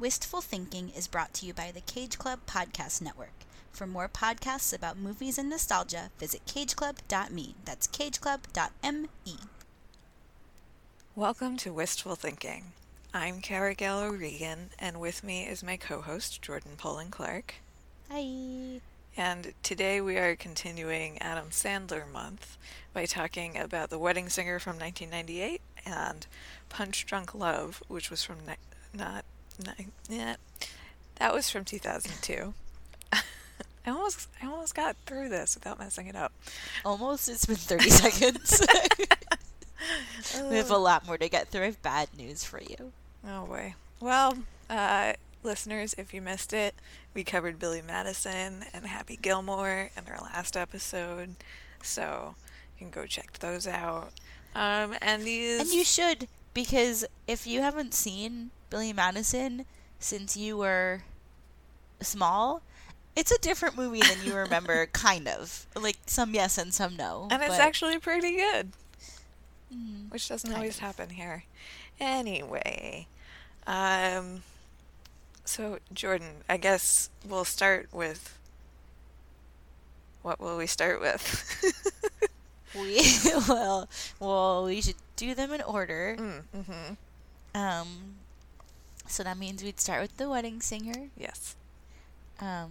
Wistful Thinking is brought to you by the Cage Club Podcast Network. For more podcasts about movies and nostalgia, visit cageclub.me. That's cageclub.me. Welcome to Wistful Thinking. I'm Kara Gallo Regan, and with me is my co host, Jordan Poland Clark. Hi. And today we are continuing Adam Sandler month by talking about The Wedding Singer from 1998 and Punch Drunk Love, which was from ni- not, ni- yeah, that was from 2002. I almost I almost got through this without messing it up. Almost. It's been 30 seconds. we have a lot more to get through. I have bad news for you. Oh boy. Well, uh, listeners, if you missed it, we covered Billy Madison and Happy Gilmore in our last episode, so you can go check those out. Um, and these And you should, because if you haven't seen Billy Madison since you were small, it's a different movie than you remember, kind of. Like some yes and some no. and it's actually pretty good, Mm, which doesn't always of. happen here. Anyway, um, so Jordan, I guess we'll start with. What will we start with? we well, well, we should do them in order. mm, mm-hmm. Um, so that means we'd start with the wedding singer, Yes. um,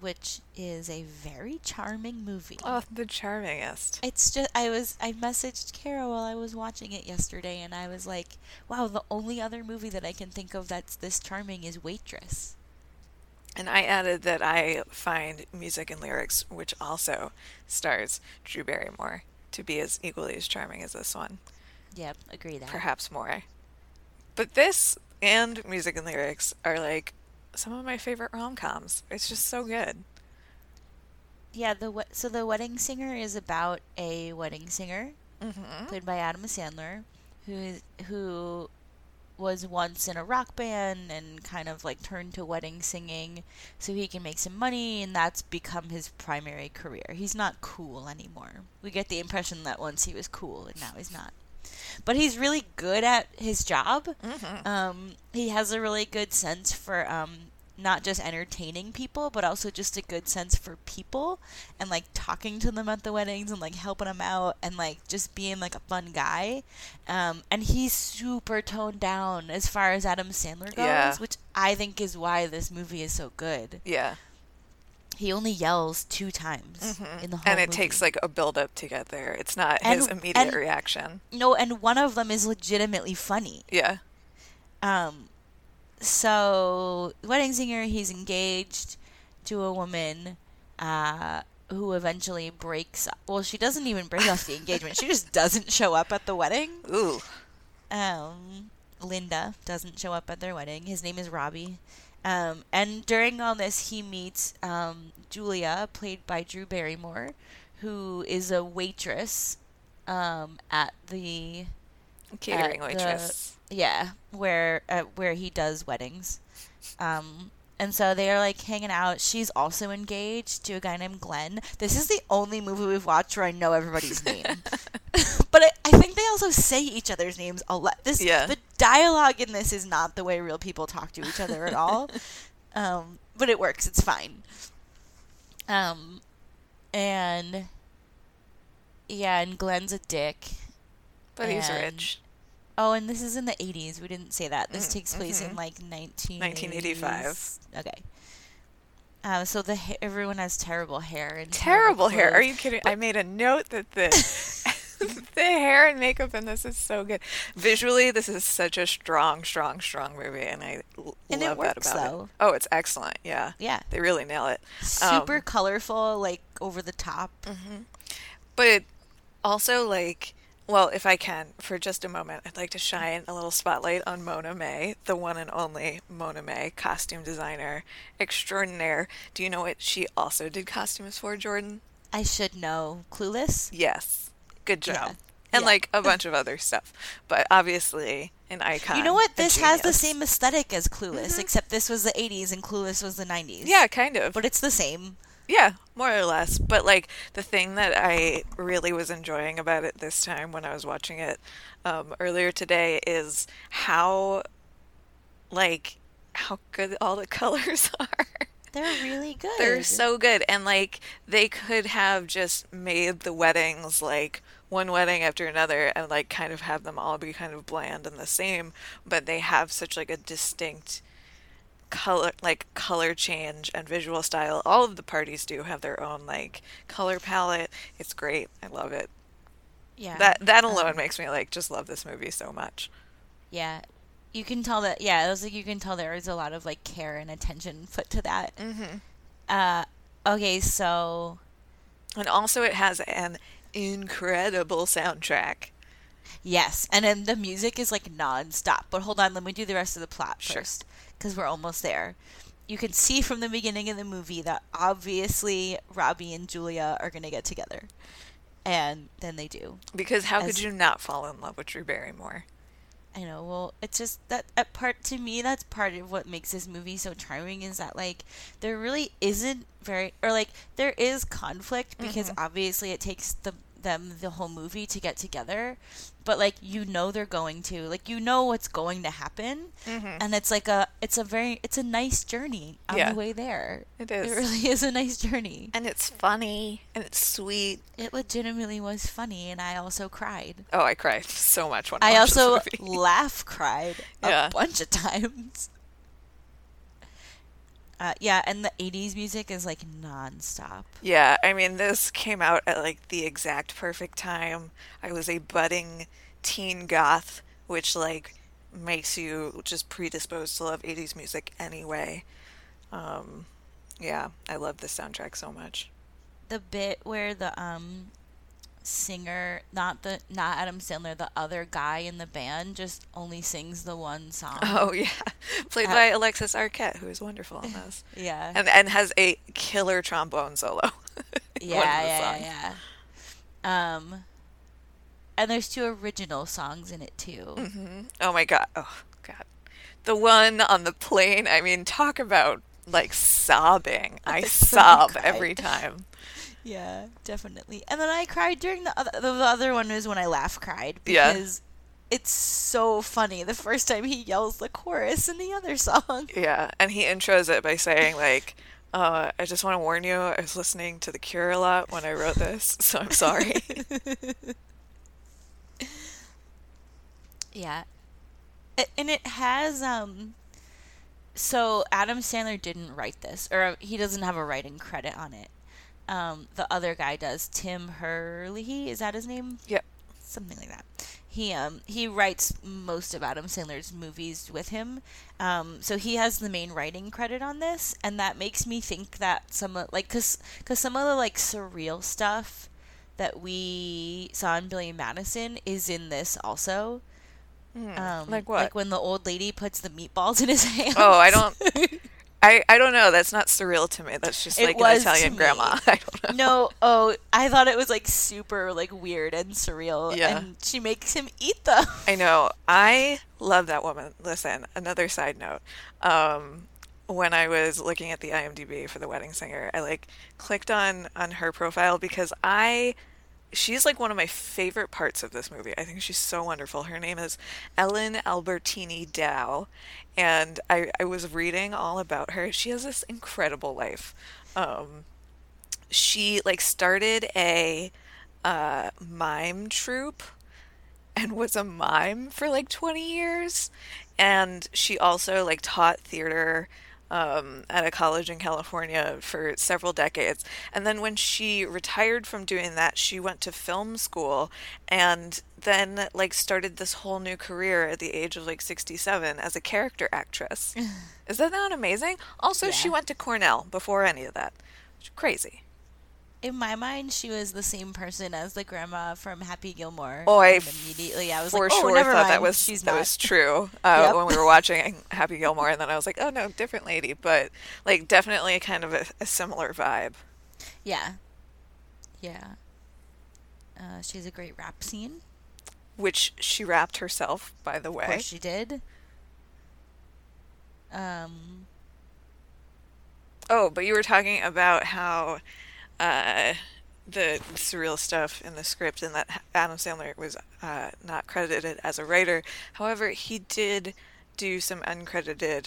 which is a very charming movie. Oh, the charmingest. It's just I was I messaged Kara while I was watching it yesterday, and I was like, "Wow, the only other movie that I can think of that's this charming is Waitress." And I added that I find music and lyrics, which also stars Drew Barrymore, to be as equally as charming as this one, Yep, agree that. perhaps more. But this and music and lyrics are like some of my favorite rom coms. It's just so good. Yeah, the so the wedding singer is about a wedding singer Mm-hmm. played by Adam Sandler, who is who was once in a rock band and kind of like turned to wedding singing so he can make some money and that's become his primary career. He's not cool anymore. We get the impression that once he was cool and now he's not. But he's really good at his job. Mm-hmm. Um, he has a really good sense for um, not just entertaining people, but also just a good sense for people and like talking to them at the weddings and like helping them out and like just being like a fun guy. Um, and he's super toned down as far as Adam Sandler goes, Yeah. which I think is why this movie is so good. Yeah. He only yells two times Mhm. in the whole and it movie. takes like a build up to get there. It's not And- his immediate and- reaction. no, and one of them is legitimately funny. Yeah. Um, so wedding singer, he's engaged to a woman, uh, who eventually breaks. Up well, she doesn't even break off the engagement. She just doesn't show up at the wedding. Ooh. Um, Linda doesn't show up at their wedding. His name is Robbie. Um, and during all this, he meets um, Julia, played by Drew Barrymore, who is a waitress um, at the Catering the- waitress. Yeah, where uh, where he does weddings. Um, and so they're like hanging out. She's also engaged to a guy named Glenn. This is the only movie we've watched where I know everybody's name. but I, I think they also say each other's names a lot. This Yeah. the dialogue in this is not the way real people talk to each other at all. um, but it works. It's fine. Um, and yeah, and Glenn's a dick. but he's rich. Oh, and this is in the 80s. We didn't say that. This Mm, takes place in mhm. like 19 1985. Okay. Uh, so the ha- everyone has terrible hair and Terrible hair. Are you kidding? But- I made a note that the the hair and makeup in this is so good. Visually, this is such a strong, strong, strong movie, and I l- And love works, that about though. it. Oh, it's excellent. Yeah, Yeah, they really nail it. super Um, colorful, like over the top. But also like well, if I can, for just a moment, I'd like to shine a little spotlight on Mona May, the one and only Mona May, costume designer extraordinaire. Do you know what she also did costumes for, Jordan? I should know. Clueless. Yes. Good job. Yeah. And Yeah. like a bunch of other stuff. But obviously an icon. You know what? This has the same aesthetic as Clueless, mm-hmm. except this was the 80s and Clueless was the 90s. Yeah, kind of. but it's the same. Yeah, more or less. But like the thing that I really was enjoying about it this time when I was watching it um, earlier today is how like how good all the colors are. They're really good. They're so good. And like they could have just made the weddings like one wedding after another and like kind of have them all be kind of bland and the same, but they have such like a distinct color like color change and visual style. All of the parties do have their own like color palette. It's great. I love it. yeah. That that alone um, makes me like just love this movie so much. Yeah. You can tell that yeah, it was like you can tell there was a lot of like care and attention put to that. Mm-hmm. Uh okay, so And also it has an incredible soundtrack. yes, and then the music is like non-stop. But hold on, let me do the rest of the plot Sure. first cuz we're almost there. You can see from the beginning of the movie that obviously Robbie and Julia are going to get together. And then they do. Because how As- could you not fall in love with Drew Barrymore? I know. Well, it's just that, that part to me. That's part of what makes this movie so charming is that like there really isn't very or like there is conflict because Mhm. obviously it takes the them the whole movie to get together, but like you know they're going to like you know what's going to happen, Mm-hmm. and it's like a it's a very it's a nice journey on Yeah. the way there. It is. It really is a nice journey. And it's funny and it's sweet. It legitimately was funny, and I also cried. Oh, I cried so much when I, I also laugh cried a Yeah. bunch of times. Uh, yeah, and the '80s music is like nonstop. Yeah, I mean, this came out at like the exact perfect time. I was a budding teen goth, which like makes you just predisposed to love 80s music anyway. Um, yeah, I love this soundtrack so much. The bit where the um singer, not the not Adam Sandler, the other guy in the band, just only sings the one song. Oh yeah, played Uh, by Alexis Arquette, who is wonderful in this, yeah, and and has a killer trombone solo. yeah, one of the yeah, yeah, yeah. Um, and there's two original songs in it too. hmm Oh my god. Oh god. The one on the plane. I mean, talk about like sobbing. I That's when I sob every time. Yeah, definitely. And then I cried during the other. The other one was when I laugh cried Yeah. because it's so funny. The first time he yells the chorus in the other song. Yeah, and he intros it by saying like, uh, "I just want to warn you. I was listening to The Cure a lot when I wrote this, so I'm sorry." Yeah, it, and it has um. So Adam Sandler didn't write this, or he doesn't have a writing credit on it. Um, the other guy does. Tim Herlihy is that his name? Yep. something like that. He um he writes most of Adam Sandler's movies with him, um so he has the main writing credit on this, and that makes me think that some of like cause, cause some of the like surreal stuff that we saw in Billy Madison is in this also. Hmm, Um, like what? Like when the old lady puts the meatballs in his hands. Oh, I don't- I I don't know. That's not surreal to me. That's just It like an Italian grandma. I don't know. no, oh, I thought it was like super like weird and surreal. Yeah. And she makes him eat them. I know. I love that woman. Listen, another side note. Um, when I was looking at the IMDb for The Wedding Singer, I like clicked on on her profile because I she's like one of my favorite parts of this movie. I think she's so wonderful. Her name is Ellen Albertini Dow, and I I was reading all about her. She has this incredible life. Um, she like started a uh, mime troupe and was a mime for like 20 years and she also like taught theater um, at a college in California for several decades. And then when she retired from doing that, she went to film school and then like started this whole new career at the age of like 67 as a character actress. Is that not amazing? Also, she went to Cornell before any of that. Crazy. In my mind, she was the same person as the grandma from Happy Gilmore. Oh, I and immediately I was for like, oh, sure never thought mind. that was She's that not. was true uh, Yep. when we were watching Happy Gilmore, and then I was like, oh no, different lady, but like definitely kind of a, a similar vibe. Yeah, yeah. Uh, she has a great rap scene. Which she rapped herself, by the way. she did. Um, Oh, but you were talking about how uh, the surreal stuff in the script and that Adam Sandler was uh, not credited as a writer. However, he did do some uncredited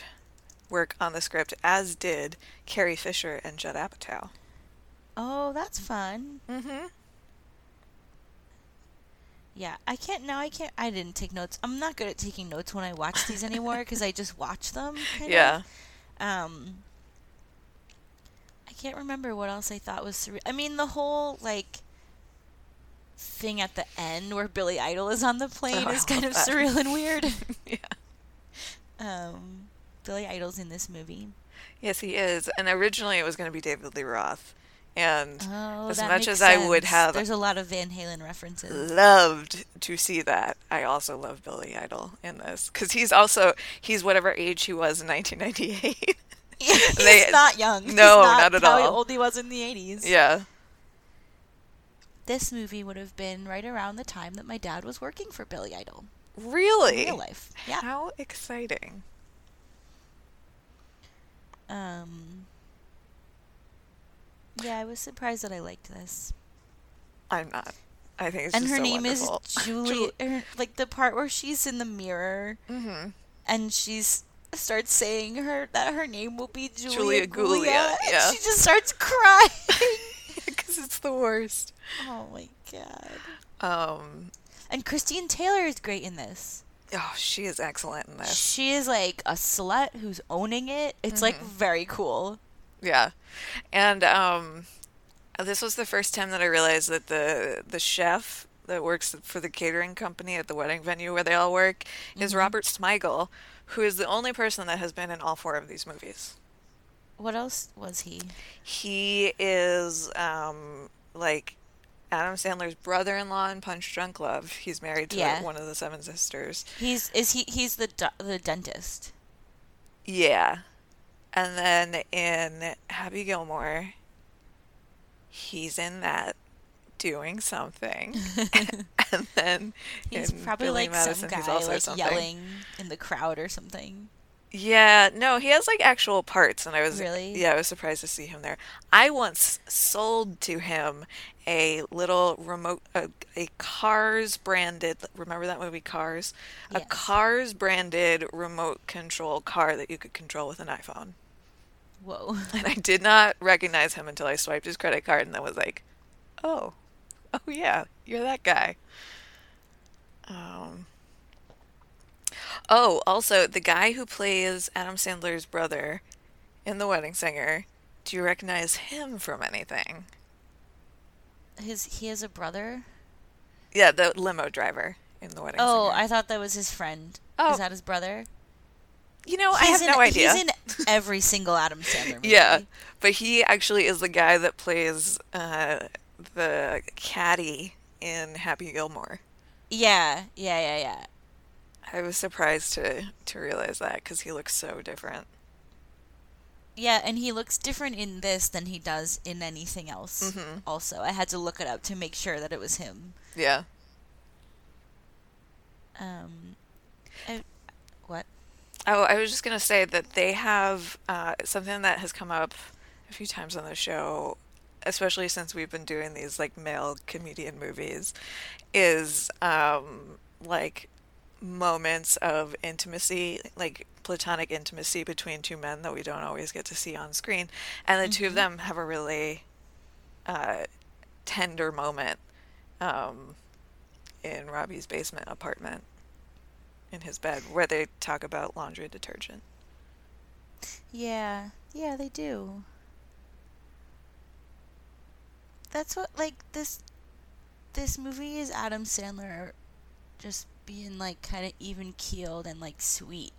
work on the script, as did Carrie Fisher and Judd Apatow. Oh, that's fun. Mm-hmm. Yeah, I can't now. I can't. I didn't take notes. I'm not good at taking notes when I watch these anymore because I just watch them. Kind Yeah. Of. Um. I can't remember what else I thought was surreal. I mean, the whole like thing at the end where Billy Idol is on the plane Oh, is kind of that. surreal and weird. Yeah. Um, Billy Idol's in this movie. Yes, he is. And originally it was going to be David Lee Roth. And Oh, as much as I would have there's a lot of Van Halen references. loved to see that, I also love Billy Idol in this. Because he's also, he's whatever age he was in 1998. He's They- not young. He's No, not, not at how all. old he was in the 80s. yeah. This movie would have been right around the time that my dad was working for Billy Idol in Really? real life. Yeah. How exciting. Um. Yeah, I was surprised that I liked this. I'm not. I think it's and her so name wonderful. is Julie. her- like the part where she's in the mirror mm-hmm. and she's starts saying her that her name will be Julia, Julia Gulia, Gulia, and yeah. she just starts crying. Because it's the worst. oh my god! Um, And Christine Taylor is great in this. oh, she is excellent in this. She is like a slut who's owning it. It's like Mm-hmm. very cool. Yeah, and um, this was the first time that I realized that the the chef that works for the catering company at the wedding venue where they all work is Mm-hmm. Robert Smigel, who is the only person that has been in all four of these movies. What else was he? He is um, like Adam Sandler's brother-in-law in Punch Drunk Love. He's married to Yeah. one of the seven sisters. He's is he he's the the dentist. Yeah. And then in Happy Gilmore, he's in that doing something. and then He's probably Billy like Madison, some guy like something. yelling in the crowd or something. Yeah, no, he has like actual parts, and I was Really? yeah, I was surprised to see him there. I once sold to him a little remote, a, a Cars branded. Remember that movie Cars? A Yes. Cars branded remote control car that you could control with an iPhone. Whoa. And I did not recognize him until I swiped his credit card, and then was like, "Oh, oh yeah, you're that guy." Um. Oh, also the guy who plays Adam Sandler's brother in The Wedding Singer. Do you recognize him from anything? His he has a brother. Yeah, the limo driver in The Wedding Oh, Singer. I thought that was his friend. Oh. Is that his brother? you know, I He's have in, no idea. He's in every single Adam Sandler movie. Yeah, but he actually is the guy that plays uh, the caddy in Happy Gilmore. Yeah, yeah, yeah, yeah. I was surprised to to realize that because he looks so different. Yeah, and he looks different in this than he does in anything else. Mhm. Also, I had to look it up to make sure that it was him. Yeah. Um, I, what? Oh, I was just gonna say that they have uh, something that has come up a few times on the show, especially since we've been doing these like male comedian movies, is um, like moments of intimacy, like platonic intimacy between two men that we don't always get to see on screen, and the two of them have a really uh, tender moment um, in Robbie's basement apartment in his bed where they talk about laundry detergent. Yeah, yeah, they do. That's what like this. This movie is Adam Sandler, just being like kind of even keeled and like sweet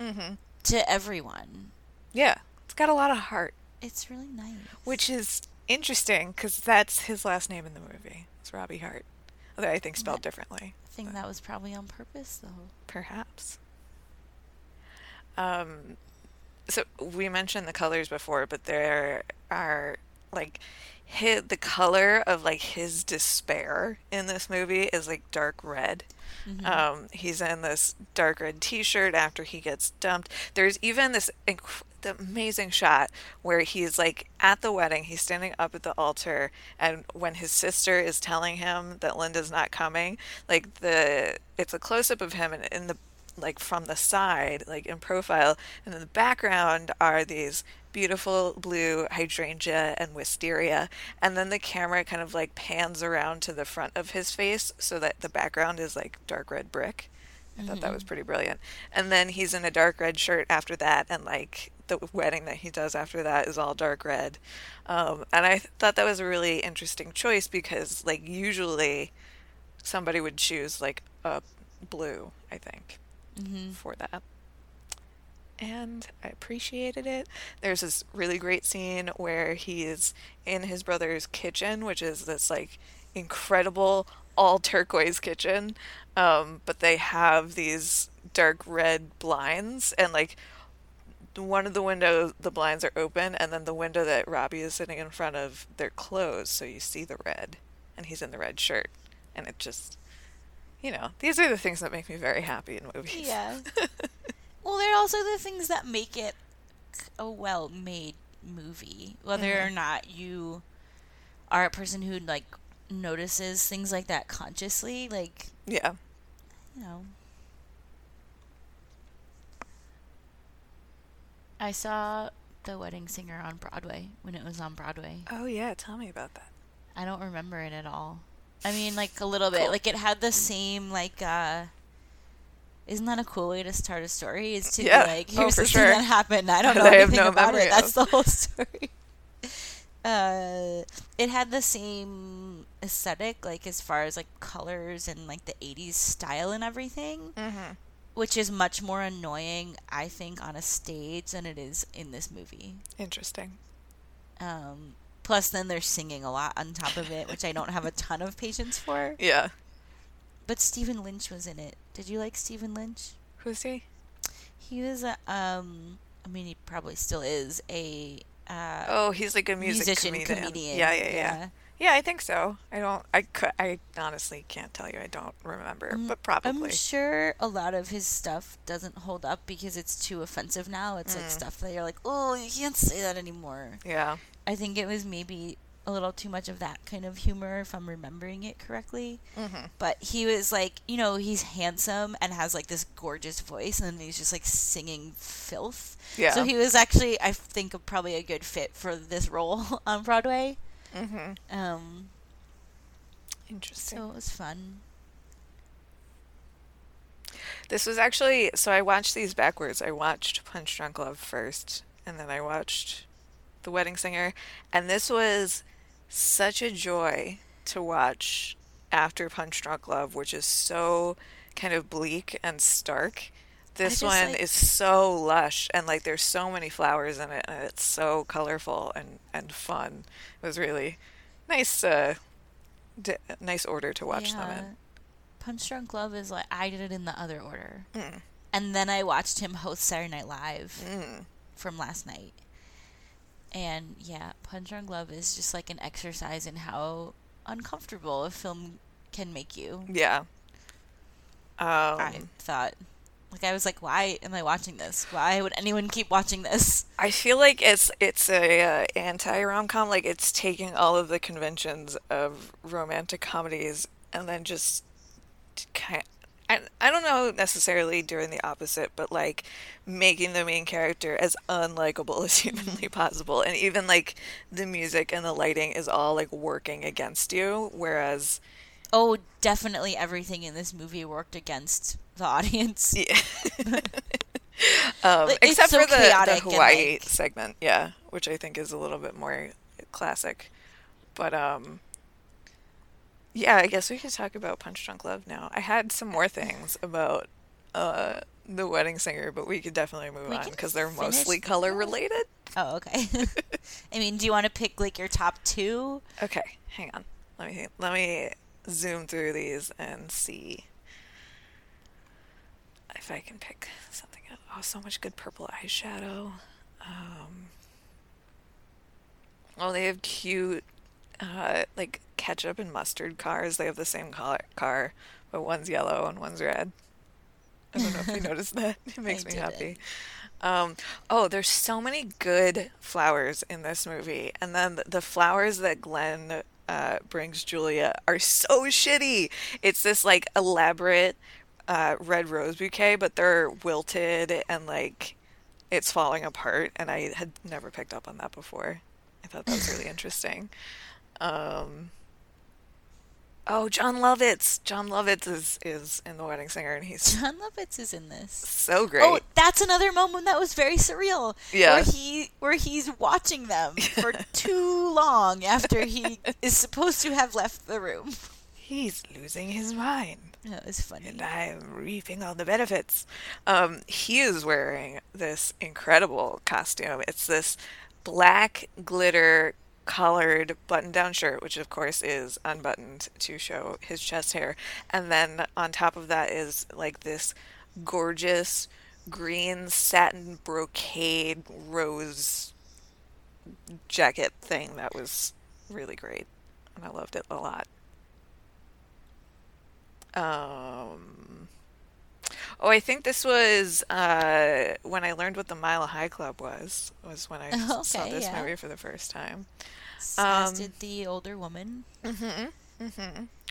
Mm-hmm. to everyone. Yeah, it's got a lot of heart, It's really nice. which is interesting because that's his last name in the movie. It's Robbie Hart, although I think spelled differently, I think that was probably on purpose, though. perhaps. Um, so we mentioned the colors before, but there are like his, the color of like his despair in this movie is like dark red. Mhm. Um, he's in this dark red T-shirt after he gets dumped. There's even this inc- the amazing shot where he's like at the wedding. He's standing up at the altar, and when his sister is telling him that Linda's not coming, like the it's a close up of him, and in the like from the side, like in profile, and in the background are these beautiful blue hydrangea and wisteria, and then the camera kind of like pans around to the front of his face so that the background is like dark red brick. I thought that was pretty brilliant. And then he's in a dark red shirt after that, and like the wedding that he does after that is all dark red. Um, and I th- thought that was a really interesting choice because, like, usually somebody would choose like a blue, I think, Mm-hmm. for that. And I appreciated it. There's this really great scene where he is in his brother's kitchen, which is this like incredible all turquoise kitchen. Um, but they have these dark red blinds, and like one of the windows, the blinds are open, and then the window that Robbie is sitting in front of, they're closed, so you see the red, and he's in the red shirt, and it just, you know, these are the things that make me very happy in movies. Yeah. well, they're also the things that make it a well-made movie, whether or mm-hmm. not you are a person who like notices things like that consciously. Like, Yeah. you know. I saw The Wedding Singer on Broadway when it was on Broadway. Oh yeah, tell me about that. I don't remember it at all. I mean, like a little bit. Cool. Like it had the same like. uh Isn't that a cool way to start a story? Is to Yeah. be like, Oh, here's for the sure. thing that happened. I don't know I have anything no about it. That's the whole story. Uh, it had the same aesthetic, like as far as like colors and like the '80s style and everything, Mm-hmm. which is much more annoying, I think, on a stage than it is in this movie. Interesting. Um, plus, then they're singing a lot on top of it, which I don't have a ton of patience for. Yeah. But Stephen Lynch was in it. Did you like Stephen Lynch? Who's he? He was a, um, I mean, he probably still is a uh, Oh, he's like a music musician comedian. comedian. Yeah, yeah, yeah, yeah. I think so. I don't. I could. I honestly can't tell you. I don't remember, Mm, but probably. I'm sure a lot of his stuff doesn't hold up because it's too offensive now. It's like Mm. stuff that you're like, oh, you can't say that anymore. Yeah. I think it was maybe a little too much of that kind of humor if I'm remembering it correctly. Mm-hmm. But he was like, you know, he's handsome and has like this gorgeous voice, and then he's just like singing filth. Yeah. So he was actually, I think, probably a good fit for this role on Broadway. Mm-hmm. Um, Interesting. so it was fun. This was actually so I watched these backwards. I watched Punch Drunk Love first, and then I watched The Wedding Singer, and this was such a joy to watch after Punch Drunk Love, which is so kind of bleak and stark. This just, one like- is so lush and like there's so many flowers in it and it's so colorful and and fun. It was really nice uh d- nice order to watch them in. Punch Drunk Love is like I did it in the other order, Mm. and then I watched him host Saturday Night Live Mm. from last night. And yeah, Punch Drunk Love is just like an exercise in how uncomfortable a film can make you. Yeah. Um, I thought, like, I was like, why am I watching this? Why would anyone keep watching this? I feel like it's it's a uh, anti rom com. Like it's taking all of the conventions of romantic comedies and then just kind. I, I don't know necessarily doing the opposite, but like making the main character as unlikable as humanly possible, and even like the music and the lighting is all like working against you. Whereas, Oh, definitely everything in this movie worked against the audience. yeah. um, except so for the, the Hawaii like- segment, yeah, which I think is a little bit more classic. But um, yeah, I guess we could talk about Punch Drunk Love now. I had some more things about uh the Wedding Singer, but we could definitely move We on because they're mostly color related. Oh, okay. I mean, do you want to pick like your top two? Okay, hang on. Let me let me zoom through these and see if I can pick something out. Oh, so much good purple eyeshadow. Um, oh, they have cute, uh, like ketchup and mustard cars. They have the same color car, but one's yellow and one's red. I don't know if you noticed that. It makes me happy. Um, oh, there's so many good flowers in this movie, and then the, the flowers that Glenn uh, brings Julia are so shitty. It's this like elaborate uh, red rose bouquet, but they're wilted and like it's falling apart, and I had never picked up on that before. I thought that was really interesting. Um, oh, Jon Lovitz. Jon Lovitz is is in The Wedding Singer, and he's Jon Lovitz is in this. so great. Oh, that's another moment that was very surreal. Yeah. Where he where he's watching them for too long after he is supposed to have left the room. He's losing his mind. That was funny. and I am reaping all the benefits. Um, he is wearing this incredible costume. It's this black glitter collared button down shirt, which of course is unbuttoned to show his chest hair. And then on top of that is like this gorgeous green satin brocade rose jacket thing that was really great. And I loved it a lot. Um, oh, I think this was uh, when I learned what the Mile High Club was. Was when I Oh, saw this yeah. movie for the first time. As Um, did the older woman.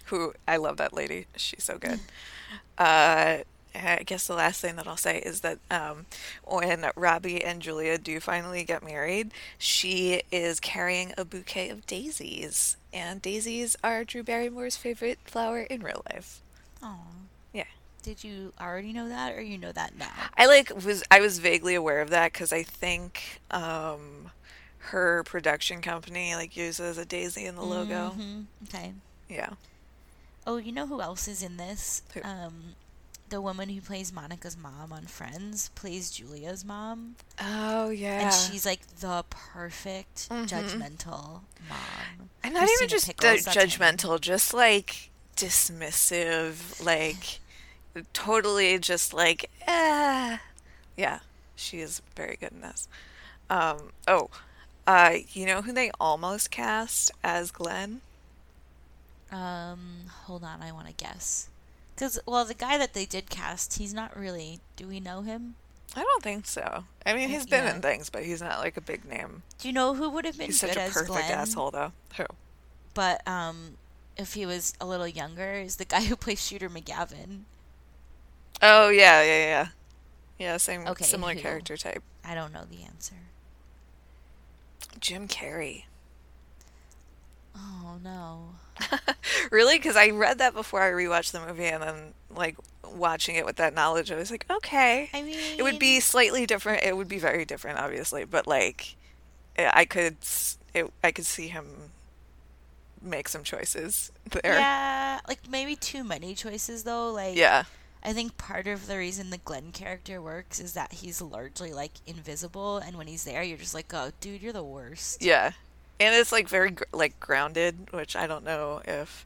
Who I love that lady. She's so good. uh, I guess the last thing that I'll say is that um, when Robbie and Julia do finally get married, she is carrying a bouquet of daisies, and daisies are Drew Barrymore's favorite flower in real life. Oh. Yeah. Did you already know that, or you know that now? I like was I was vaguely aware of that because I think um, her production company like uses a daisy in the logo. Mhm. Okay. Yeah. Oh, you know who else is in this? Who? Um, the woman who plays Monica's mom on Friends plays Julia's mom, Oh yeah. and she's like the perfect Mhm. judgmental mom. and not even just Pickles, the that's her name. judgmental, just like dismissive, like totally just like eh. Yeah, she is very good in this. Um, oh, uh, you know who they almost cast as Glenn? Um, hold on, I want to guess. Because, well, the guy that they did cast, he's not really. Do we know him? I don't think so. I mean, he's been yeah. in things, but he's not like a big name. Do you know who would have been He's such a perfect Glenn? asshole, though. Who? But um, if he was a little younger, is the guy who plays Shooter McGavin. Oh yeah, yeah, yeah. Yeah, same Okay, similar who? character type. I don't know the answer. Jim Carrey. Oh no. Really? Because I read that before I rewatched the movie, and then like watching it with that knowledge, I was like, okay, I mean, it would be slightly different. It would be very different, obviously, but like, I I could, it, I could see him make some choices there. Yeah, like maybe too many choices though. Like, Yeah. I think part of the reason the Glenn character works is that he's largely like invisible, and when he's there, you're just like, oh, dude, you're the worst. Yeah. And it's like very like grounded, which I don't know if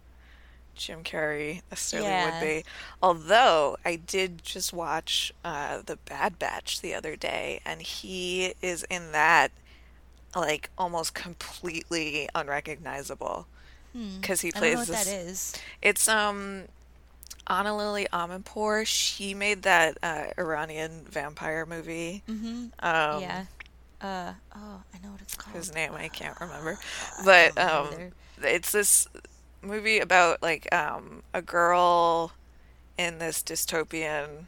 Jim Carrey necessarily Yeah. would be. Although I did just watch uh, The Bad Batch the other day, and he is in that like almost completely unrecognizable Hmm. because he I don't plays know what this. that is. It's um Ana Lily Amirpour. She made that uh, Iranian vampire movie. Mm-hmm. Um, yeah. Uh oh, I know what it's called. Whose name I can't remember, but um, it's this movie about like um a girl in this dystopian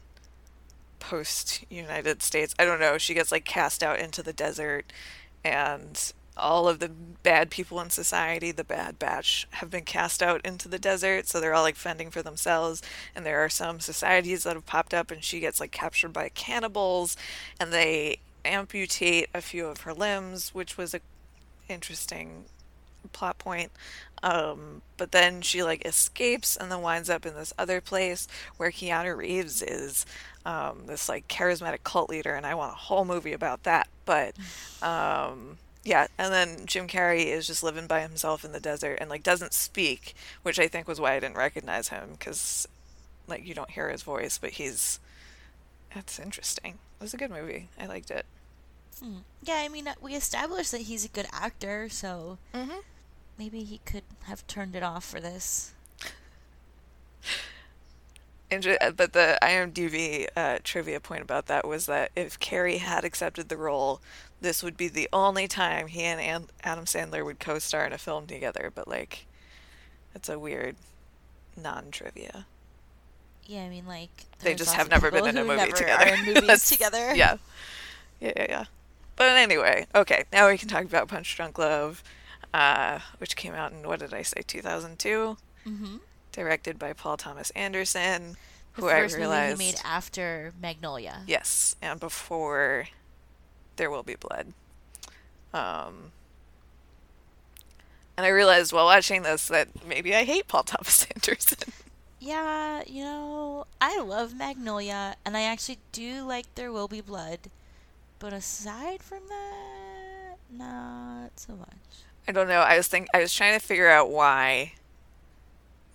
post United States. I don't know. She gets like cast out into the desert, and all of the bad people in society, the Bad Batch, have been cast out into the desert. So they're all like fending for themselves. And there are some societies that have popped up, and she gets like captured by cannibals, and they amputate a few of her limbs, which was a interesting plot point. Um, but then she like escapes and then winds up in this other place where Keanu Reeves is um, this like charismatic cult leader, and I want a whole movie about that. But um, yeah, and then Jim Carrey is just living by himself in the desert and like doesn't speak, which I think was why I didn't recognize him because like you don't hear his voice, but he's that's interesting. It was a good movie. I liked it. Hmm. Yeah, I mean, uh, we established that he's a good actor, so Mm-hmm. maybe he could have turned it off for this. Uh, but the IMDb uh, trivia point about that was that if Carrey had accepted the role, this would be the only time he and Adam Sandler would co-star in a film together. But like, it's a weird non-trivia. Yeah, I mean, like They just have never been in a movie never together. Are in movies together. Yeah. Yeah, yeah, yeah. But anyway, okay, now we can talk about Punch Drunk Love, uh, which came out in, what did I say, 2002? Mm-hmm. Directed by Paul Thomas Anderson, The who I realized. made after Magnolia. Yes, and before There Will Be Blood. Um, and I realized while watching this that maybe I hate Paul Thomas Anderson. Yeah, you know, I love Magnolia, and I actually do like There Will Be Blood, but aside from that, not so much. I don't know. I was think I was trying to figure out why,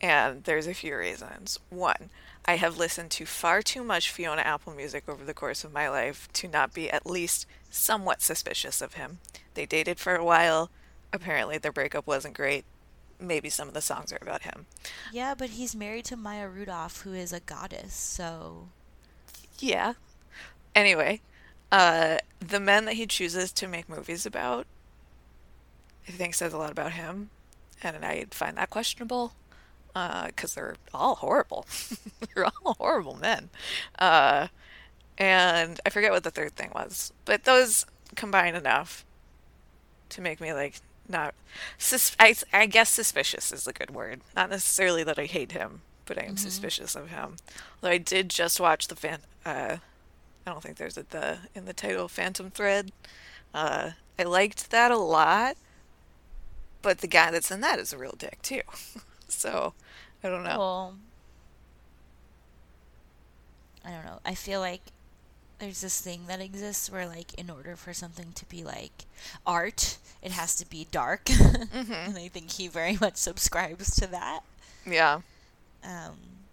and there's a few reasons. One, I have listened to far too much Fiona Apple music over the course of my life to not be at least somewhat suspicious of him. They dated for a while. Apparently, their breakup wasn't great. Maybe some of the songs are about him. Yeah, but he's married to Maya Rudolph, who is a goddess, so Yeah. Anyway, uh, the men that he chooses to make movies about, I think says a lot about him, and I find that questionable because they're all horrible. they're all horrible men. Uh, and I forget what the third thing was, but those combine enough to make me like not. Sus- I I guess suspicious is a good word. Not necessarily that I hate him, but I am suspicious of him. Although I did just watch the fan. Uh, I don't think there's a the in the title Phantom Thread. Uh, I liked that a lot, but the guy that's in that is a real dick too. so I don't know. well, I don't know. I feel like there's this thing that exists where, like, in order for something to be like art, it has to be dark, Mm-hmm. and I think he very much subscribes to that. Yeah. Um,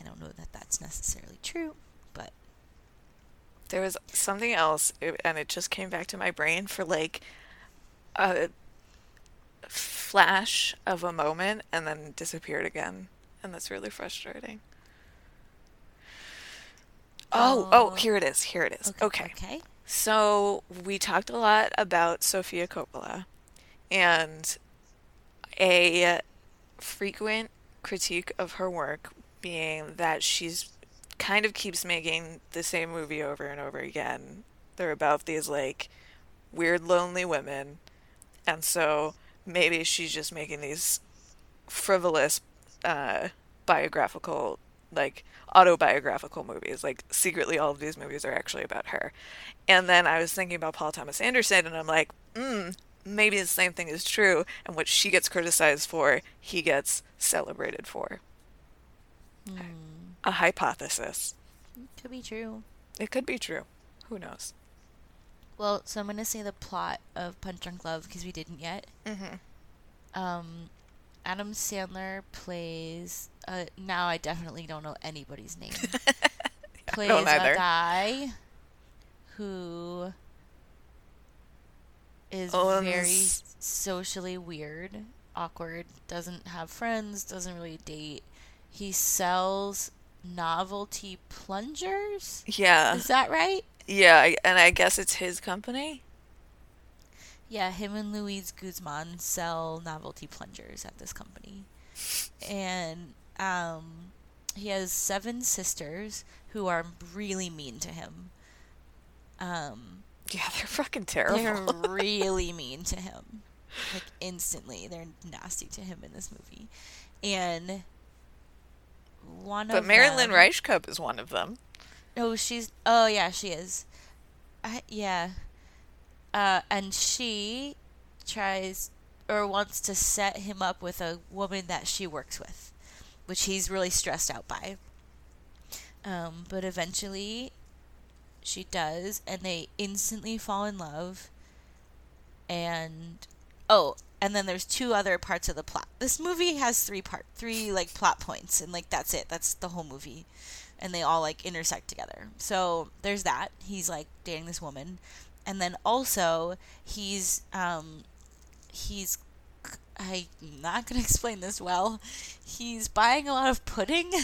I don't know that that's necessarily true, but There was something else, and it just came back to my brain for like a flash of a moment and then disappeared again. And that's really frustrating. Oh, oh, Oh. here it is. Here it is. Okay. okay. So we talked a lot about Sofia Coppola and a frequent critique of her work being that she's kind of keeps making the same movie over and over again. They're about these like weird lonely women and so maybe she's just making these frivolous uh, biographical like autobiographical movies like secretly all of these movies are actually about her and then i was thinking about paul thomas anderson and i'm like mm, maybe the same thing is true and what she gets criticized for he gets celebrated for Hmm. a hypothesis Could be true. it could be true who knows Well, so I'm gonna say the plot of Punch Drunk Love because we didn't yet. mm-hmm. Um, Adam Sandler plays. Uh, now I definitely don't know anybody's name. plays a guy who is very socially weird, awkward, doesn't have friends, doesn't really date. He sells novelty plungers. yeah Is that right? yeah and i guess it's his company Yeah, him and Luis Guzman sell novelty plungers at this company. And um, he has seven sisters who are really mean to him. Um, yeah they're fucking terrible they're really mean to him. Like instantly. They're nasty to him in this movie. And one but of But Mary Lynn them, Rajskub is one of them Oh, she's. Oh, yeah, she is. I, yeah. Uh, and she tries or wants to set him up with a woman that she works with, which he's really stressed out by. Um, but eventually, she does, and they instantly fall in love. And oh, and then there's two other parts of the plot. This movie has three part, three like plot points, and like that's it. That's the whole movie and they all like intersect together. So there's that. He's like dating this woman, and then also he's um he's I'm not gonna explain this well. He's buying a lot of pudding.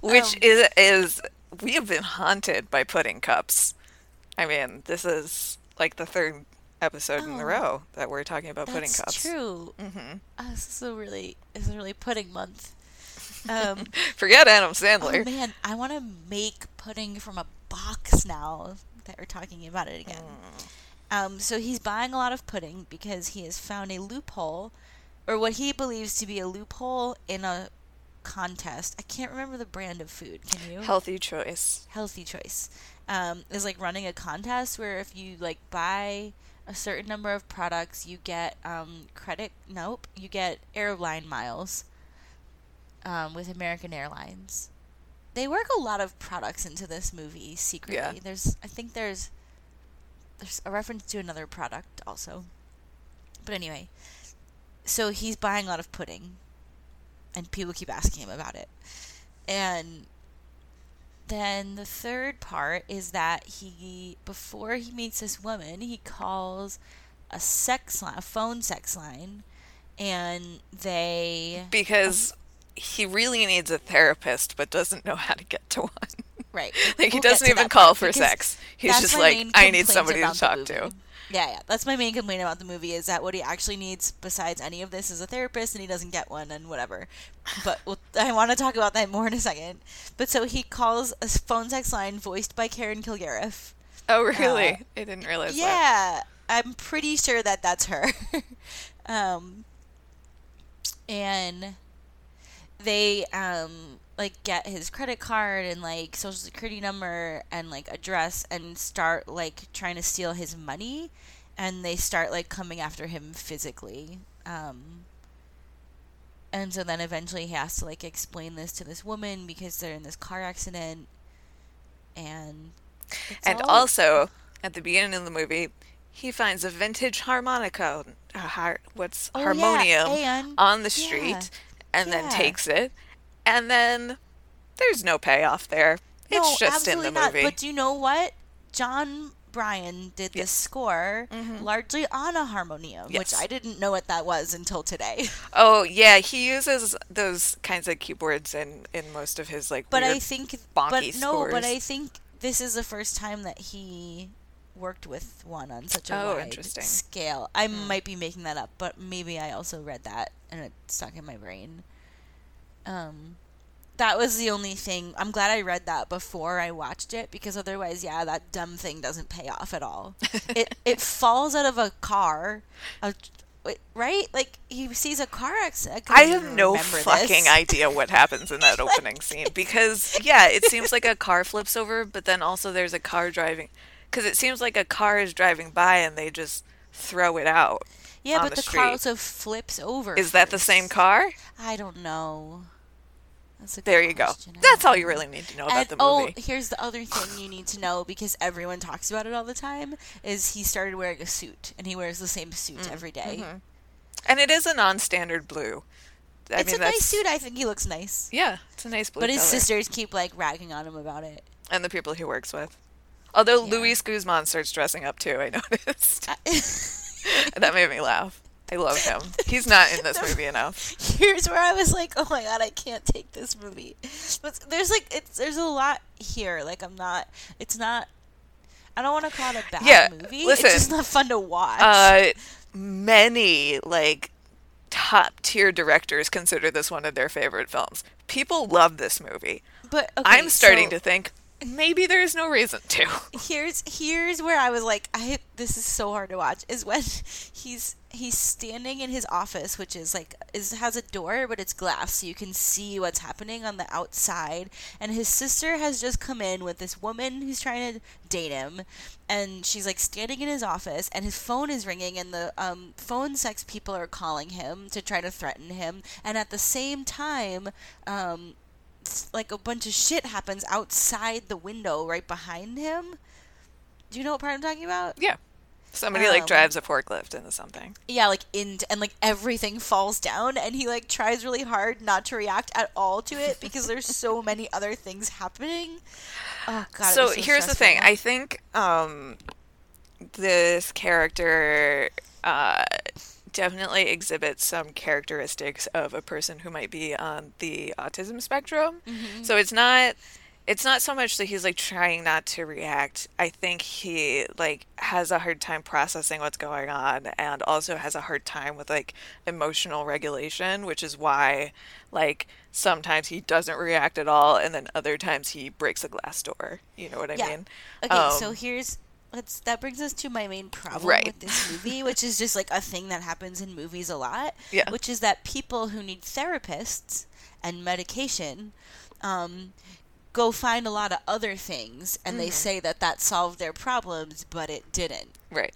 which Um, is is we have been haunted by pudding cups. I mean, this is like the third episode in a Oh. row that we're talking about pudding That's cups. true. hmm Uh, this is a really this is a really pudding month. Um, Forget Adam oh Sandler. man, I want to make pudding from a box now that we're talking about it again. Um, so he's buying a lot of pudding because he has found a loophole, or what he believes to be a loophole in a contest. I can't remember the brand of food. Can you? Healthy choice. Healthy Choice um, is like running a contest where if you like buy a certain number of products, you get um, credit. Nope, you get airline miles um, with American Airlines. They work a lot of products into this movie secretly. Yeah. There's, I think there's, there's a reference to another product also. But anyway, so he's buying a lot of pudding, and people keep asking him about it, and then the third part is that he before he meets this woman he calls a sex line a phone sex line and they Because he really needs a therapist, but doesn't know how to get to one. right like he we'll doesn't even call for sex. He's just like, I need somebody to talk to. yeah yeah that's my main complaint about the movie is that what he actually needs besides any of this is a therapist and he doesn't get one and whatever but we'll, i want to talk about that more in a second but so he calls a phone sex line voiced by karen kilgariff Oh, really? Uh, I didn't realize that. Yeah, I'm pretty sure that that's her. um, and they um like get his credit card and like social security number and like address and start like trying to steal his money, and they start like coming after him physically. Um. And so then eventually he has to like explain this to this woman because they're in this car accident, and And all- also, at the beginning of the movie, he finds a vintage harmonica, a har- what's Oh, yeah, harmonium, and- on the yeah, and then takes it, and then there's no payoff there. It's no, just in absolutely the not. movie. But do you know what? Jon Brion did this Yes. score Mhm. largely on a harmonium, Yes. which I didn't know what that was until today. Oh yeah, he uses those kinds of keyboards in in most of his like. But I think, bonky but no, but. I think this is the first time that he worked with one on such a Oh, wide interesting. scale. I Hmm. might be making that up, but maybe I also read that and it stuck in my brain. Um, that was the only thing. I'm glad I read that before I watched it because otherwise, yeah, that dumb thing doesn't pay off at all. it it falls out of a car, a, right? Like he sees a car accident. I couldn't have no fucking this. idea what happens in that opening scene because yeah, it seems like a car flips over, but then also there's a car driving because it seems like a car is driving by and they just throw it out. Yeah, but the the, car also flips over. Is that the same car? I don't know. That's There you go. question. I That's all you really need to know about And, the movie. oh, here's the other thing you need to know because everyone talks about it all the time is he started wearing a suit and he wears the same suit Mm, every day. And it is a non-standard blue. I It's mean, a nice suit. I think he looks nice. Yeah, it's a nice blue but his color. sisters keep like ragging on him about it. and the people he works with. Although Yeah. Luis Guzman starts dressing up too, I noticed. that made me laugh. I love him. He's not in this movie enough. Here's where I was like, "Oh my god, I can't take this movie." But there's like it's there's a lot here. Like I'm not. It's not. I don't want to call it a bad Yeah, movie. listen, it's just not fun to watch. Uh, many like top tier directors consider this one of their favorite films. People love this movie. but okay, I'm starting so to think maybe there's no reason to. Here's here's where I was like, I this is so hard to watch. Is when he's he's standing in his office, which is like is has a door, but it's glass, so you can see what's happening on the outside. And his sister has just come in with this woman who's trying to date him, and she's like standing in his office, and his phone is ringing, and the um, phone sex people are calling him to try to threaten him, and at the same time, um, like a bunch of shit happens outside the window right behind him. Do you know what part I'm talking about? Yeah. Somebody like Um, drives a forklift into something. Yeah, like in and like everything falls down, and he like tries really hard not to react at all to it because there's so many other things happening. Oh god. so, was here's the thing. I think um, this character uh, definitely exhibits some characteristics of a person who might be on the autism spectrum. Mm-hmm. So it's not it's not so much that he's like trying not to react. I think he like has a hard time processing what's going on and also has a hard time with like emotional regulation, which is why like sometimes he doesn't react at all and then other times he breaks a glass door. You know what I Yeah. mean? Okay, Um, so here's let's that brings us to my main problem Right. with this movie, which is just like a thing that happens in movies a lot. Yeah. Which is that people who need therapists and medication um, go find a lot of other things and Mm-hmm. they say that that solved their problems, but it didn't. Right.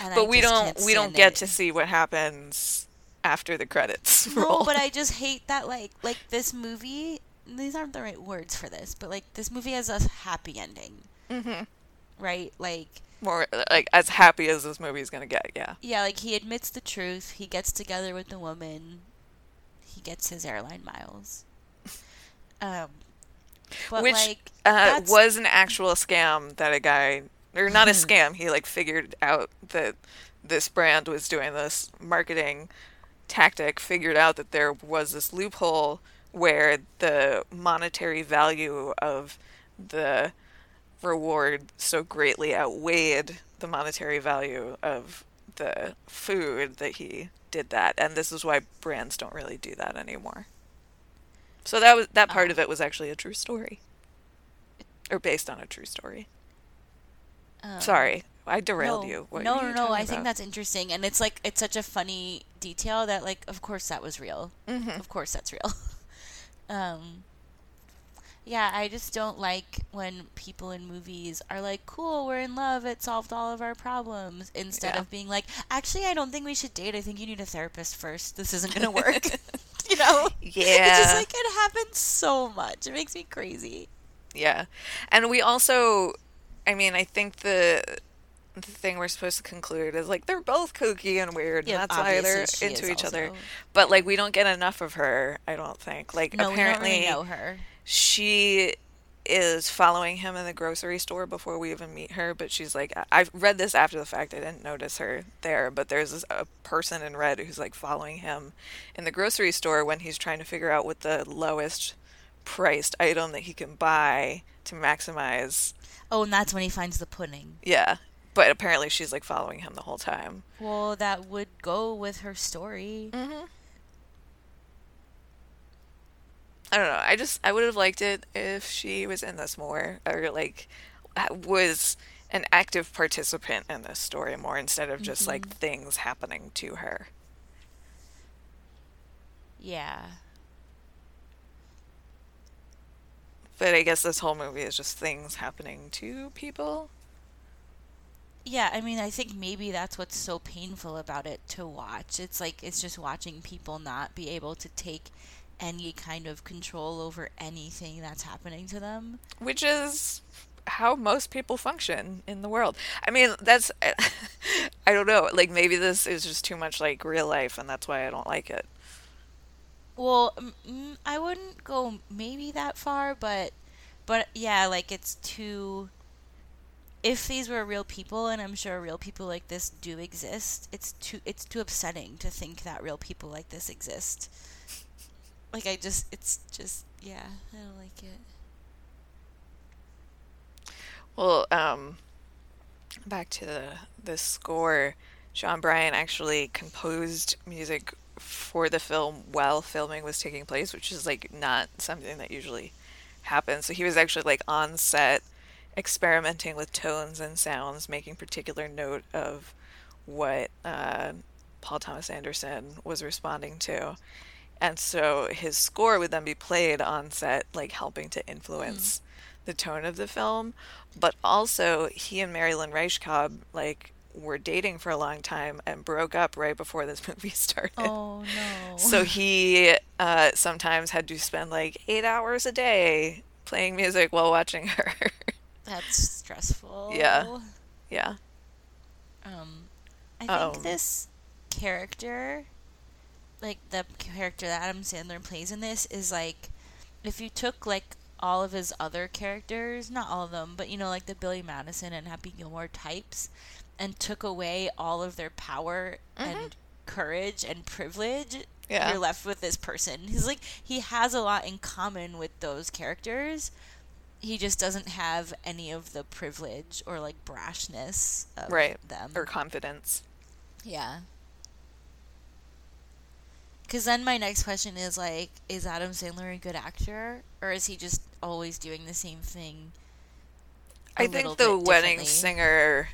And I But we don't we don't get it. to see what happens after the credits No, roll. but I just hate that like like this movie. These aren't the right words for this, but like this movie has a happy ending, hmm right? Like More like as happy as this movie's gonna get, yeah. yeah, like he admits the truth. He gets together with the woman. He gets his airline miles. Um, but Which like uh, was an actual scam that a guy, or not a scam, he like figured out that this brand was doing this marketing tactic, figured out that there was this loophole where the monetary value of the reward so greatly outweighed the monetary value of the food that he did that. And this is why brands don't really do that anymore. So that was that part of it was actually a true story. Or based on a true story. um, Sorry, I derailed no, you. What no, no, no. I think that's interesting, and it's like it's such a funny detail that like, of course, that was real. Mhm. Of course, that's real. um, yeah, I just don't like when people in movies are like, "Cool, we're in love. It solved all of our problems," instead Yeah. of being like, "Actually, I don't think we should date. I think you need a therapist first. This isn't gonna work." you know? It's Yeah. just like it happens so much. It makes me crazy. Yeah. And we also I mean, I think the the thing we're supposed to conclude is like they're both kooky and weird, Yeah, and that's why they're into each other. But like we don't get enough of her, I don't think. Like No, apparently we don't really know her. She is following him in the grocery store before we even meet her, but she's like I- I've read this after the fact. I didn't notice her there, but there's this, a person in red who's like following him in the grocery store when he's trying to figure out what the lowest priced item that he can buy to maximize. Oh, and that's when he finds the pudding. Yeah. But apparently she's like following him the whole time. Well, that would go with her story. Mm-hmm. I don't know. I just I would have liked it if she was in this more or like was an active participant in this story more instead of just like mm-hmm. things happening to her. Yeah. But I guess this whole movie is just things happening to people. Yeah, I mean, I think maybe that's what's so painful about it to watch. It's like it's just watching people not be able to take any kind of control over anything that's happening to them. which is how most people function in the world. I mean, that's I don't know, like maybe this is just too much like real life and that's why I don't like it. Well, I wouldn't go maybe that far, but but yeah, like it's too if these were real people and I'm sure real people like this do exist, it's too it's too upsetting to think that real people like this exist. Like I just it's just yeah, I don't like it. Well, um back to the the score, Jon Brion actually composed music for the film while filming was taking place, which is like not something that usually happens. So he was actually like on set experimenting with tones and sounds, making particular note of what uh, Paul Thomas Anderson was responding to. And so his score would then be played on set, like helping to influence the tone of the film. But also, he and Mary Lynn Rajskub, like, were dating for a long time and broke up right before this movie started. Oh no. So he uh, sometimes had to spend like eight hours a day playing music while watching her. that's stressful. Yeah. yeah. Um I think Um, this character like the character that Adam Sandler plays in this is like if you took like all of his other characters, not all of them, but you know like the Billy Madison and Happy Gilmore types and took away all of their power mm-hmm. and courage and privilege, Yeah. you're left with this person. He's like he has a lot in common with those characters, he just doesn't have any of the privilege or like brashness of Right. them. Or confidence. yeah. Because then my next question is like, is Adam Sandler a good actor, or is he just always doing the same thing? I I think the wedding singer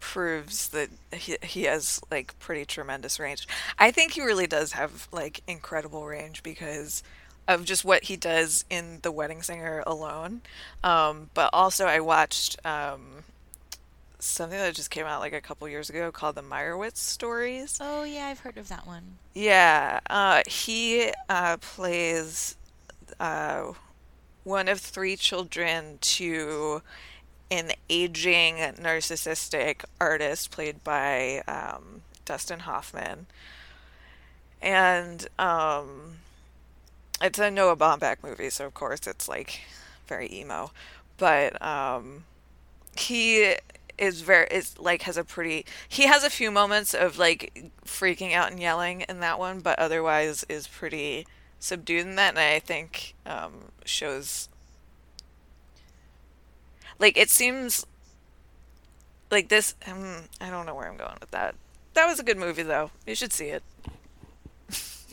proves that he, he has like pretty tremendous range. I think he really does have like incredible range because of just what he does in the wedding singer alone. Um, but also I watched um, something that just came out like a couple years ago called the Meyerowitz stories. Oh yeah, I've heard of that one. Yeah, uh, he uh, plays uh, one of three children to an aging narcissistic artist played by um, Dustin Hoffman. And um, it's a Noah Baumbach movie, so of course it's like very emo. But um, he is very is like has a pretty he has a few moments of like freaking out and yelling in that one, but otherwise is pretty subdued in that, and I think um, shows like it seems like this. Um, I don't know where I'm going with that. That was a good movie, though. You should see it.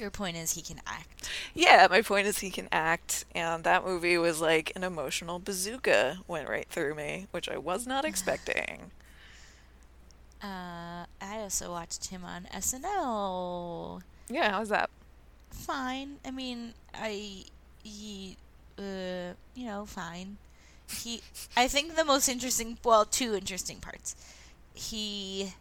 Your point is he can act. Yeah, my point is he can act, and that movie was like an emotional bazooka went right through me, which I was not expecting. Uh, I also watched him on SNL. Yeah, how's that? Fine. I mean, I he uh you know fine. He I think the most interesting well two interesting parts. He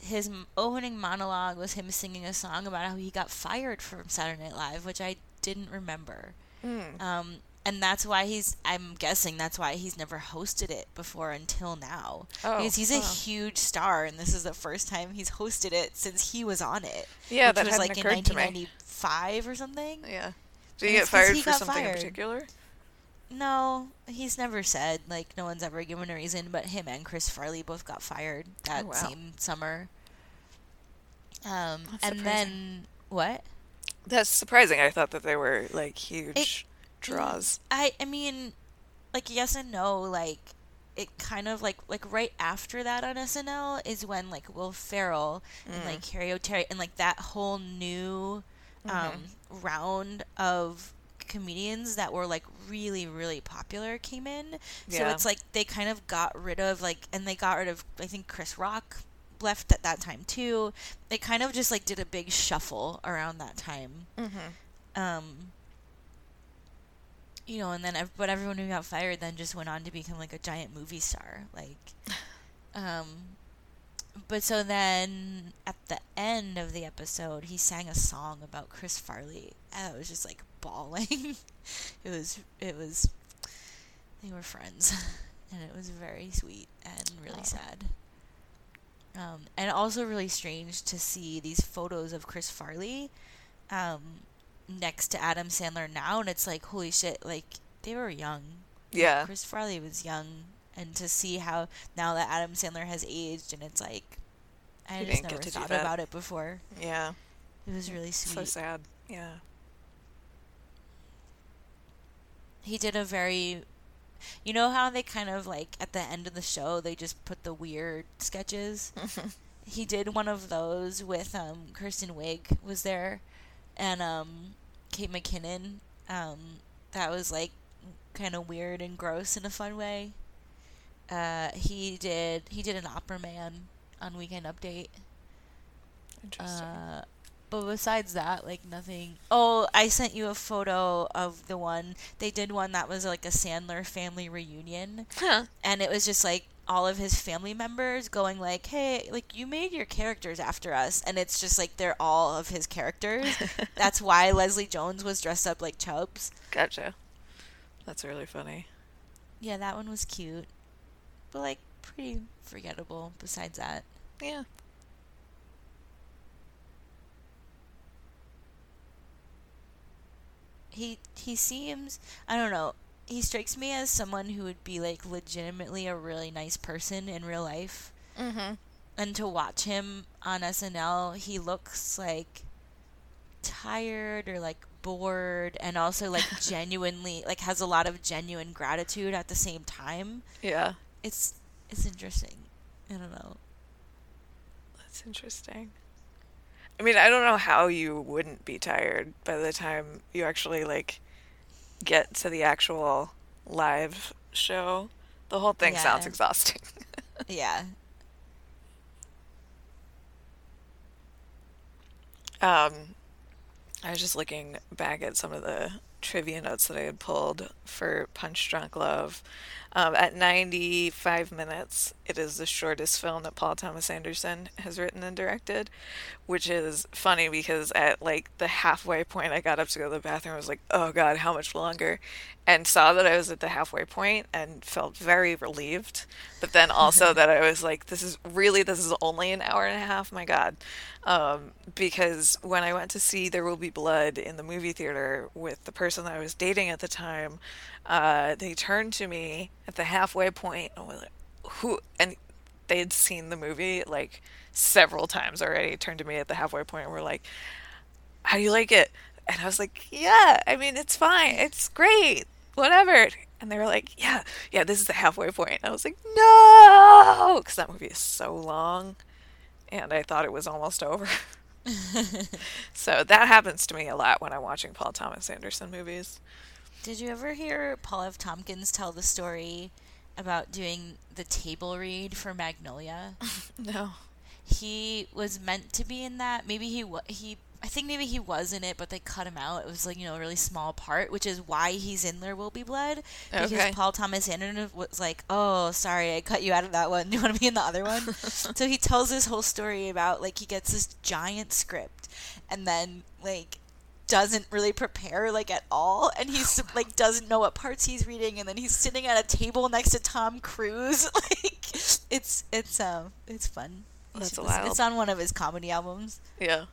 his opening monologue was him singing a song about how he got fired from Saturday Night Live, which I didn't remember. Mm. Um, and that's why he's. I'm guessing that's why he's never hosted it before until now. Oh, because he's a huge star, and this is the first time he's hosted it since he was on it. Yeah, which that was like in occurred to me. 1995 or something. Yeah. Did And he get fired he for something in particular? No, he's never said. Like no one's ever given a reason, but him and Chris Farley both got fired that wow. same summer. Um, That's and surprising. then what? That's surprising. I thought that they were like huge draws. I I mean, like yes and no. Like it kind of like like right after that on SNL is when like Will Ferrell and Mm. like Cheri Oteri and like that whole new um, round of comedians that were like really really popular came in. So it's like they kind of got rid of like and they got rid of I think Chris Rock left at that time too. They kind of just like did a big shuffle around that time Mm-hmm. um you know and then ev- but everyone who got fired then just went on to become like a giant movie star like um but so then at the end of the episode he sang a song about chris farley and i was just like bawling it was it was they were friends and it was very sweet and really Aw. sad um, and also really strange to see these photos of chris farley um, next to Adam Sandler now, and it's like, holy shit, like they were young. Yeah. Chris Farley was young, and to see how now that Adam Sandler has aged, and it's like, I He just never get to do thought about it before. Yeah. It was really sweet. So sad. Yeah. He did a very, you know how they kind of like at the end of the show they just put the weird sketches. he did one of those with um Kristen Wiig was there and um Kate McKinnon um that was like kind of weird and gross in a fun way. Uh he did he did an opera man on Weekend Update. Interesting. Uh but besides that, like nothing. Oh, I sent you a photo of the one. They did one that was like a Sandler family reunion huh. and it was just like all of his family members going like hey like you made your characters after us and it's just like they're all of his characters that's why leslie jones was dressed up like chubbs Gotcha. That's really funny. yeah that one was cute but like pretty forgettable besides that Yeah. He he seems i don't know he strikes me as someone who would be like legitimately a really nice person in real life Mm-hmm. and to watch him on SNL, he looks like tired or like bored and also like genuinely like has a lot of genuine gratitude at the same time. Yeah. It's it's interesting. I don't know. That's interesting. I mean, I don't know how you wouldn't be tired by the time you actually like get to the actual live show. The whole thing sounds exhausting. Yeah. Um, I was just looking back at some of the trivia notes that I had pulled for Punch Drunk Love. Um, at 95 minutes, it is the shortest film that Paul Thomas Anderson has written and directed, which is funny because at like the halfway point, I got up to go to the bathroom. I was like, oh God, how much longer? And saw that I was at the halfway point and felt very relieved. But then also that I was like, this is really, this is only an hour and a half. My God. Um, because when I went to see There Will Be Blood in the movie theater with the person that I was dating at the time, uh, they turned to me at the halfway point and were like, who, and they had seen the movie like several times already, turned to me at the halfway point and were like, how do you like it? And I was like, yeah, I mean, it's fine. It's great. Whatever. And they were like, yeah, yeah, this is the halfway point. I was like, no, because that movie is so long. And I thought it was almost over. so that happens to me a lot when I'm watching Paul Thomas Anderson movies. Did you ever hear Paul F. Tompkins tell the story about doing the table read for Magnolia? No. he was meant to be in that. Maybe he he I think maybe he was in it, but they cut him out. It was like you know a really small part, which is why he's in There Will Be Blood because Okay. Paul Thomas Anderson was like, "Oh, sorry, I cut you out of that one. Do you want to be in the other one?" so he tells this whole story about like he gets this giant script, and then like doesn't really prepare like at all and he's like doesn't know what parts he's reading and then he's sitting at a table next to Tom Cruise like it's it's um it's fun That's should wild. It's on one of his comedy albums. Yeah.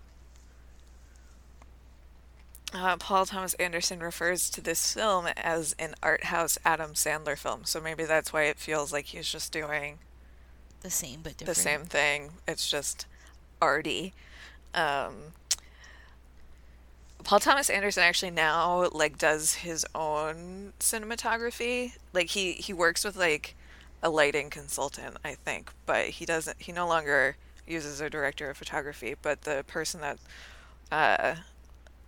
Uh, Paul Thomas Anderson refers to this film as an art house Adam Sandler film, so maybe that's why it feels like he's just doing The same but the same thing. It's just arty. Um, Paul Thomas Anderson actually now like does his own cinematography. Like he he works with like a lighting consultant, I think, but he doesn't. He no longer uses a director of photography. But the person that uh,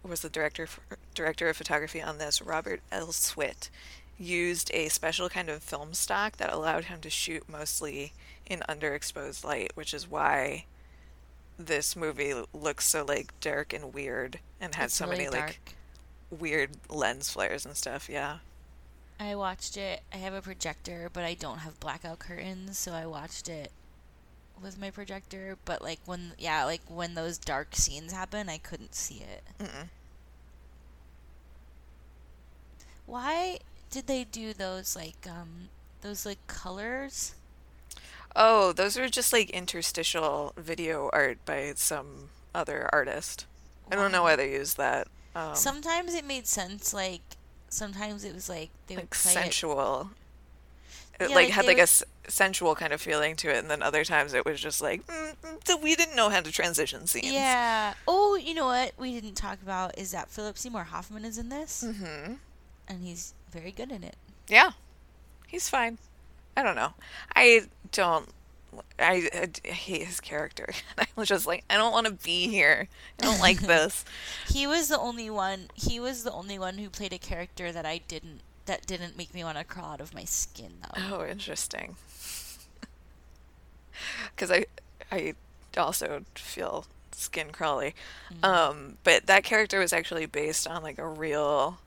was the director director of photography on this, Robert Elswit, used a special kind of film stock that allowed him to shoot mostly in underexposed light, which is why this movie looks so like dark and weird and had It's so really many dark. like weird lens flares and stuff. Yeah. I watched it. I have a projector, but I don't have blackout curtains, so I watched it with my projector. But like when, yeah, like when those dark scenes happen, I couldn't see it. Mm-mm. Why did they do those like um those like colors? Oh, those are just like interstitial video art by some other artist. I don't know why they use that. Um, Sometimes it made sense. Like sometimes it was like they would like play sensual. It Yeah, like like had like a would- s- sensual kind of feeling to it, and then other times it was just like mm, mm, we didn't know how to transition scenes. Yeah. Oh, you know what we didn't talk about is that Philip Seymour Hoffman is in this, Mm-hmm. and he's very good in it. Yeah, he's fine. I don't know. I don't. I, I hate his character. I was just like, I don't want to be here. I don't like this. He was the only one. He was the only one who played a character that I didn't. That didn't make me want to crawl out of my skin, though. Oh, interesting. Because I, I also feel skin crawly. Mm-hmm. Um, but that character was actually based on like a real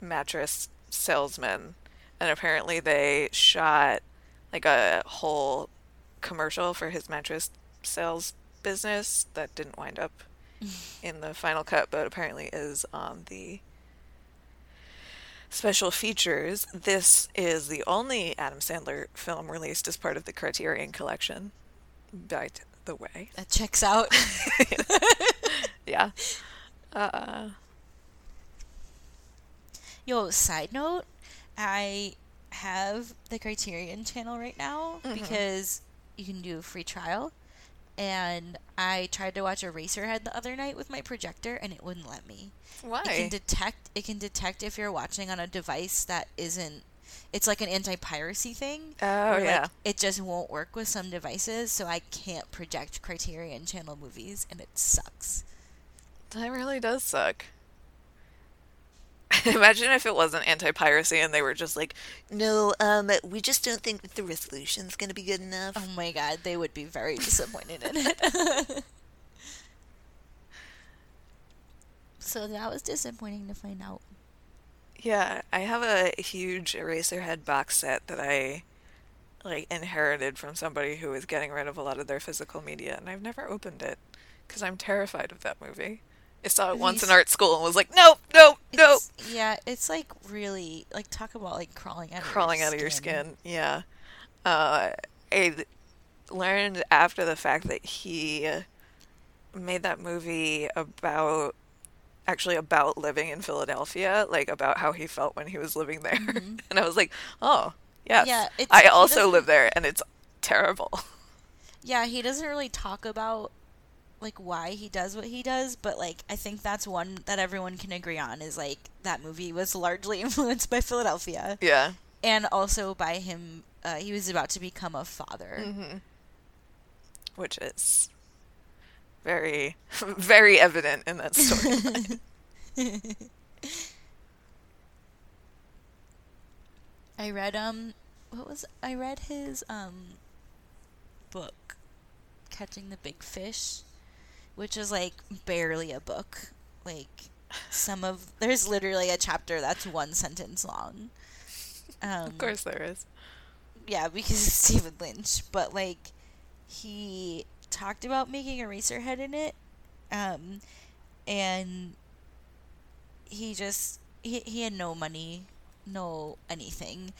mattress salesman, and apparently they shot like a whole commercial for his mattress sales business that didn't wind up in the final cut, but apparently is on the special features. This is the only Adam Sandler film released as part of the Criterion Collection. By the way, That checks out. yeah. Uh, Yo, side note, I have the Criterion channel right now Mhm. because you can do a free trial. and I tried to watch Eraserhead the other night with my projector, and it wouldn't let me. Why? It can detect. It can detect if you're watching on a device that isn't. It's like an anti-piracy thing. oh where, like, yeah. it just won't work with some devices, so I can't project Criterion Channel movies, and it sucks. That really does suck. Imagine if it wasn't anti-piracy and they were just like, no, um, we just don't think that the resolution's gonna be good enough. Oh my god, they would be very disappointed in it. so that was disappointing to find out. Yeah, I have a huge Eraserhead box set that I like inherited from somebody who was getting rid of a lot of their physical media, and I've never opened it because I'm terrified of that movie. I saw it once in art school and was like, nope, nope, nope. Yeah, it's like really like talk about like crawling out of crawling your out of your skin. Yeah. Uh, I learned after the fact that he made that movie about actually about living in Philadelphia, like about how he felt when he was living there. Mhm. And I was like, oh, yes. Yeah, it's- I also live there and it's terrible. Yeah, he doesn't really talk about like why he does what he does, but like I think that's one that everyone can agree on is like that movie was largely influenced by Philadelphia yeah. and also by him. Uh, he was about to become a father. hmm Which is very, very evident in that story. I read um what was I read his um book Catching the Big Fish which is like barely a book. Like some of there's literally a chapter that's one sentence long. Um of course there is. yeah because it's Stephen Lynch but like he talked about making a Eraserhead in it um and he just he, he had no money no anything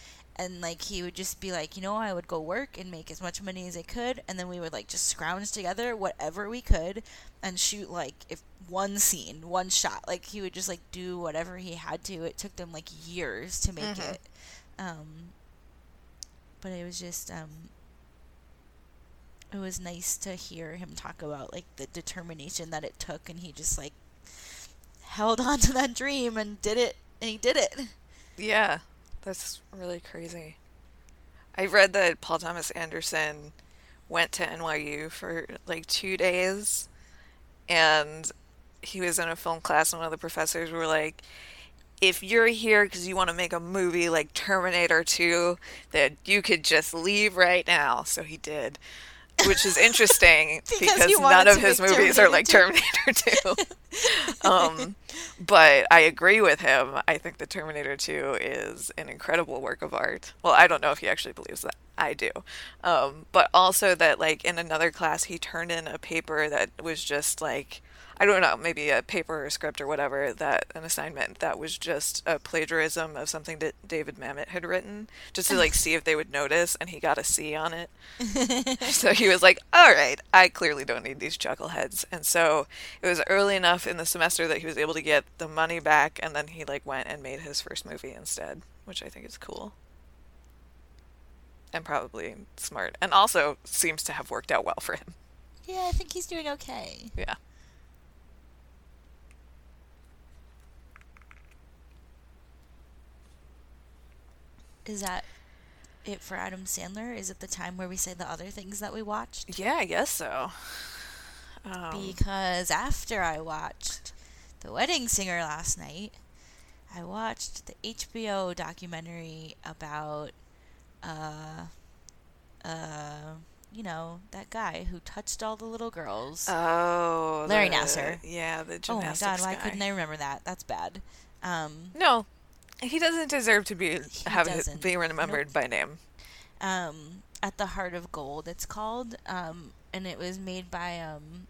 and like he would just be like you know i would go work and make as much money as i could and then we would like just scrounge together whatever we could and shoot like if one scene one shot. Like he would just like do whatever he had to. It took them like years to make Mhm. it. Um but it was just um it was nice to hear him talk about like the determination that it took and he just like held on to that dream and did it and he did it. Yeah, that's really crazy. I read that Paul Thomas Anderson went to NYU for like two days and he was in a film class and one of the professors were like, if you're here because you want to make a movie like Terminator 2, then you could just leave right now. So he did. Which is interesting Because because, none of his movies are like Terminator Terminator 2. um, but I agree with him. I think the Terminator 2 is an incredible work of art. Well, I don't know if he actually believes that. I do. Um, but also that, like, in another class, he turned in a paper that was just like, I don't know, maybe a paper or script or whatever, that an assignment that was just a plagiarism of something that David Mamet had written, just to like see if they would notice, and he got a C on it. So he was like, all right, I clearly don't need these chuckleheads. And so it was early enough in the semester that he was able to get the money back, and then he like went and made his first movie instead, which I think is cool. And probably smart. And also seems to have worked out well for him. yeah i think he's doing okay Yeah. Is that it for adam sandler is it the time where we say the other things that we watched Yeah, I guess so. Um, because after I watched The Wedding Singer last night, I watched the HBO documentary about, uh, uh, you know, that guy who touched all the little girls. oh, Larry the- Nassar. Yeah, the oh my god, why guy. couldn't I remember that? That's bad. Um, No, he doesn't deserve to be He doesn't. be remembered by name. um, At the Heart of Gold, it's called. Um, and it was made by um,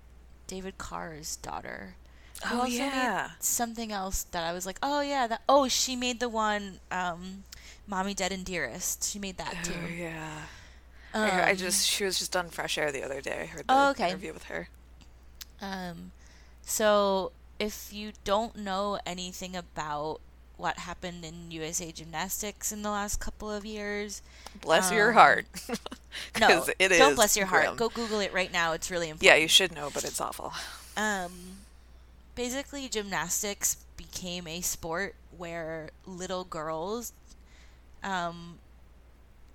David Carr's daughter. Oh yeah. something else that I was like, oh yeah, that. Oh, she made the one, um, "Mommy Dead and Dearest." She made that too. Oh yeah. I, I Um, just she was just on Fresh Air the other day. I heard the Oh, okay. interview with her. Um, so if you don't know anything about what happened in USA Gymnastics in the last couple of years. Bless your Um, heart. No, it don't is bless your heart. grim. Go Google it right now. It's really important. Yeah, you should know, but it's awful. Um, basically, gymnastics became a sport where little girls um,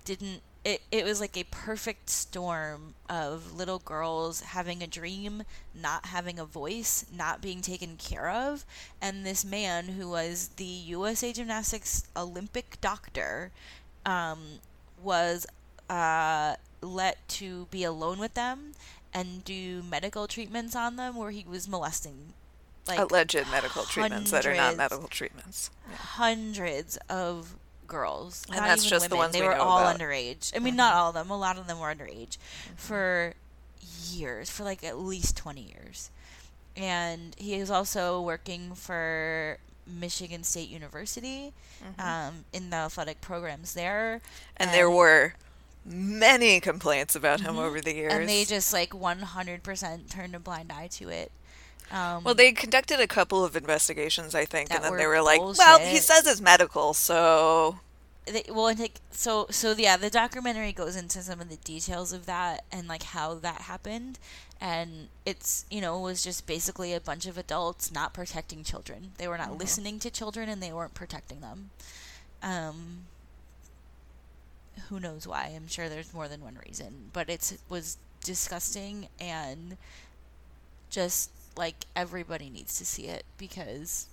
didn't. It, it was like a perfect storm of little girls having a dream, not having a voice, not being taken care of. And this man, who was the USA Gymnastics Olympic doctor, um, was uh, let to be alone with them and do medical treatments on them where he was molesting like Alleged medical treatments that are not medical treatments. Yeah. hundreds of girls. And that's just the women. ones they we were all about. Mm-hmm. underage. I mean, not all of them. A lot of them were underage for years, for like at least twenty years. And he is also working for Michigan State University um, in the athletic programs there. Mm-hmm. And there were many complaints about him over the years. Mm-hmm. and they just like 100% turned a blind eye to it. Um, well, they conducted a couple of investigations, I think, and then they were like, "Well, he says it's medical, so they, well, and like so, so yeah, the documentary goes into some of the details of that and like how that happened, and it's you know was just basically a bunch of adults not protecting children. They were not listening to children and they weren't protecting them. Um, who knows why? I'm sure there's more than one reason, but it's it was disgusting and just like everybody needs to see it because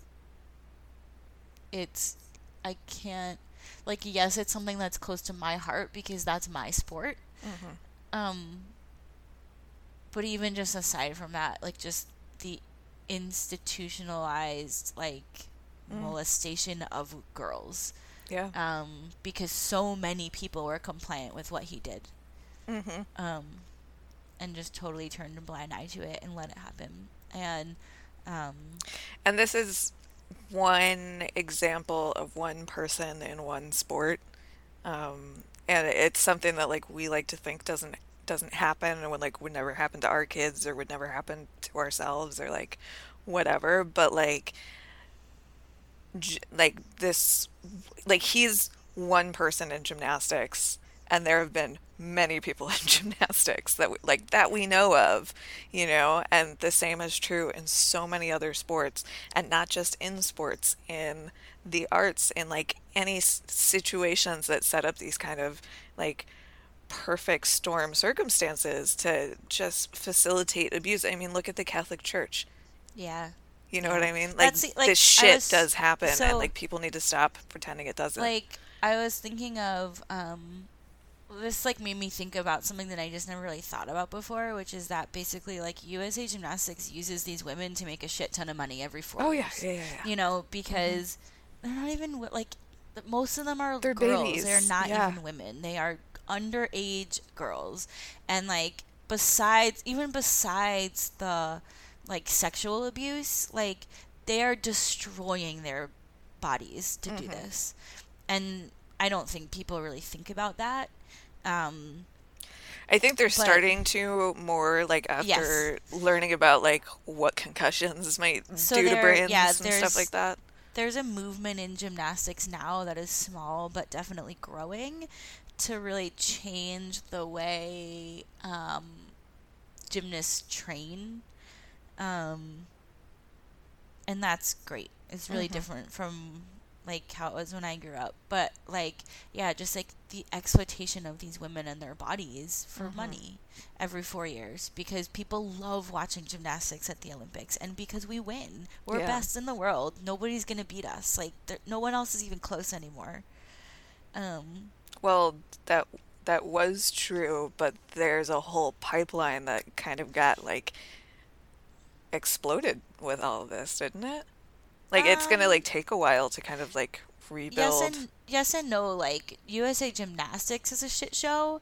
it's I can't like yes it's something that's close to my heart because that's my sport um but even just aside from that like just the institutionalized like molestation of girls yeah." um because so many people were compliant with what he did Mm-hmm. um, and just totally turned a blind eye to it and let it happen. And um, And this is one example of one person in one sport, um, and it's something that like we like to think doesn't doesn't happen, and would like would never happen to our kids, or would never happen to ourselves, or like whatever. But like, j- like this, like he's one person in gymnastics, and there have been many people in gymnastics that we, like that we know of, you know, and the same is true in so many other sports, and not just in sports, in the arts, in like any s- situations that set up these kind of like perfect storm circumstances to just facilitate abuse. I mean, look at the Catholic Church. yeah, You know Yeah. what I mean? Like, the- like, this shit was- does happen, and like people need to stop pretending it doesn't. like I was thinking of um, this like made me think about something that I just never really thought about before, which is that basically like USA Gymnastics uses these women to make a shit ton of money every four oh yeah, yeah, yeah, yeah. You know, because they're not even like most of them are They're girls. They're not yeah. even women. They are underage girls, and like besides, even besides the like sexual abuse, like they are destroying their bodies to Mm-hmm. do this, and I don't think people really think about that. Um, I think they're But- starting to more like after learning about like what concussions might So do to brains yeah, and stuff like that. there's a movement in gymnastics now that is small but definitely growing to really change the way um, gymnasts train. Um, and that's great. It's really Mhm. different from like how it was when I grew up. But like yeah, just like the exploitation of these women and their bodies for Mhm. money every 4 years because people love watching gymnastics at the Olympics and because we win. We're Yeah. best in the world. Nobody's going to beat us. Like there, no one else is even close anymore. Um Well, that that was true, but there's a whole pipeline that kind of got like exploded with all of this, didn't it? Like it's gonna Um, like take a while to kind of like yes and yes and no like USA Gymnastics is a shit show,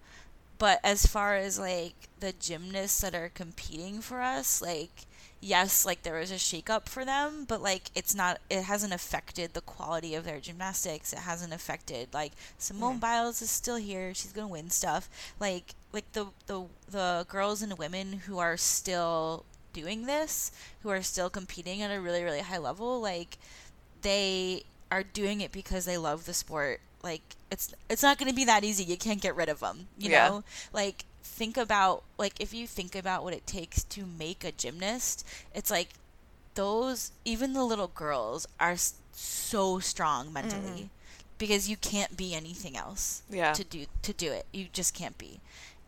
but as far as like the gymnasts that are competing for us, like yes, like there was a shakeup for them, but like it's not it hasn't affected the quality of their gymnastics. It hasn't affected like Simone Mm. Biles is still here. She's going to win stuff. Like like the the the girls and women who are still doing this, who are still competing at a really really high level, like they are doing it because they love the sport, like it's it's not going to be that easy. You can't get rid of them, you Yeah. know? Like think about like if you think about what it takes to make a gymnast, it's like those even the little girls are so strong mentally because you can't be anything else Yeah. to do to do it. You just can't be.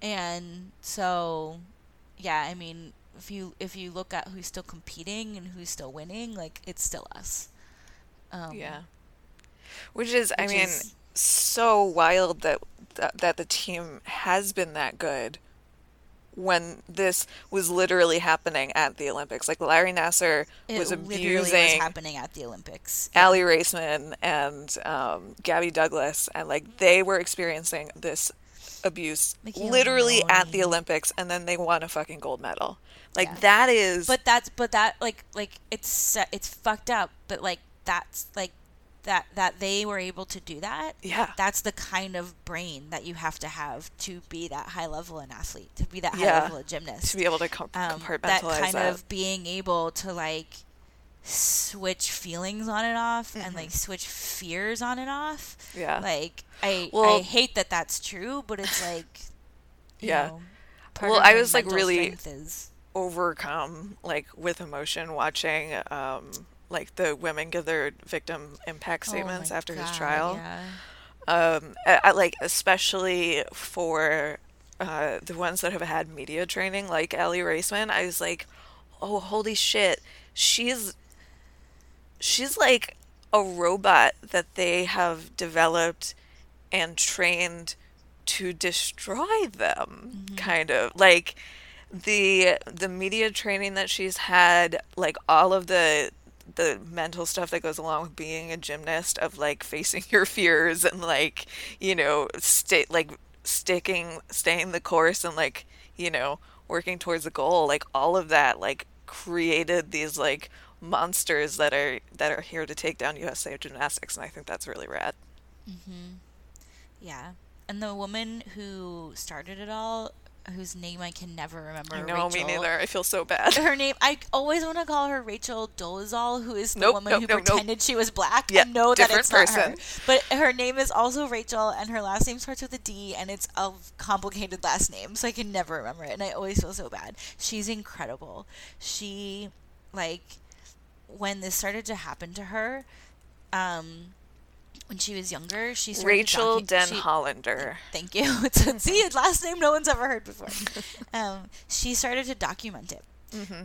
And so yeah, I mean, if you if you look at who's still competing and who's still winning, like it's still us. Um, Yeah. Which is, I mean, is- so wild that, that that the team has been that good when this was literally happening at the Olympics. Like Larry Nassar It was literally was abusing happening at the Olympics. Aly Raisman and um, Gabby Douglas, and like they were experiencing this abuse McKayla literally at the Olympics, and then they won a fucking gold medal. Like Yeah. that is, But that's but that like like it's it's fucked up. But like that's like that that they were able to do that. yeah, That's the kind of brain that you have to have to be that high level an athlete, to be that high Yeah. level a gymnast. to be able to com- um, compartmentalize that kind that. of being able to like switch feelings on and off Mm-hmm. and like switch fears on and off. yeah, Like I Well- I hate that that's true, but it's like Yeah. know, Well, I was, like, really- overcome like with emotion watching um like the women give their victim impact Oh statements my after his trial. Yeah. um I, I, like especially for uh the ones that have had media training like Aly Raisman I was like oh holy shit. She's she's like a robot that they have developed and trained to destroy them kind of. Like the the media training that she's had like all of the the mental stuff that goes along with being a gymnast of like facing your fears and like you know stay like sticking staying the course and like you know working towards a goal like all of that like created these like monsters that are that are here to take down USA gymnastics and I think that's really rad. Hmm. Yeah. And the woman who started it all, whose name I can never remember. Know me neither. I feel so bad. Her name, I always want to call her Rachel Dolezal, who is the Nope, woman nope, who nope, pretended she was black. Yeah, I know that it's not her. person. But her name is also Rachel, and her last name starts with a D, and it's a complicated last name, so I can never remember it, and I always feel so bad. She's incredible. She, like, when this started to happen to her, um, when she was younger, she Rachel docu- Den she- Hollander. Thank you. It's a, see, a last name no one's ever heard before. Um, she started to document it.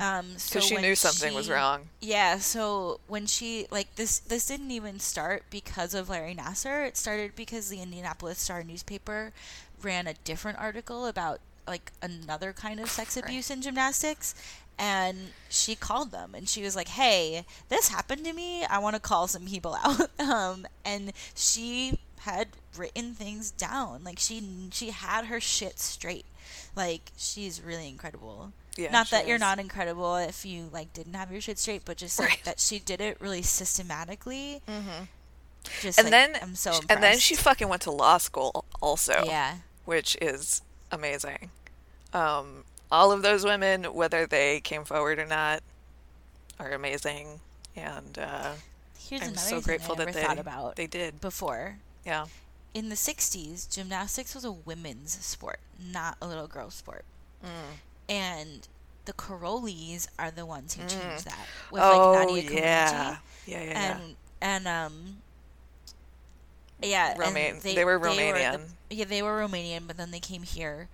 Um, so Because she knew something was wrong. Yeah. So when she like this, this didn't even start because of Larry Nassar. It started because the Indianapolis Star newspaper ran a different article about like another kind of sex Right. abuse in gymnastics. And she called them and she was like, Hey, this happened to me. I want to call some people out. Um, and she had written things down. Like she she had her shit straight. Like she's really incredible. Yeah, not that you're not incredible if you like didn't have your shit straight, but just like Right. that she did it really systematically. Mhm. Just And like, then I'm so and then she fucking went to law school also. yeah which is amazing. Um, all of those women, whether they came forward or not, are amazing, and uh, here's I'm another so grateful that they thought about they did. before. Yeah, In the '60s, gymnastics was a women's sport, not a little girl sport, Mm. and the Karolyis are the ones who changed that with oh like Nadia Comaneci. yeah, yeah, yeah, yeah. and and um yeah and Romaine- they were the- Romanian. yeah they were Romanian but then they came here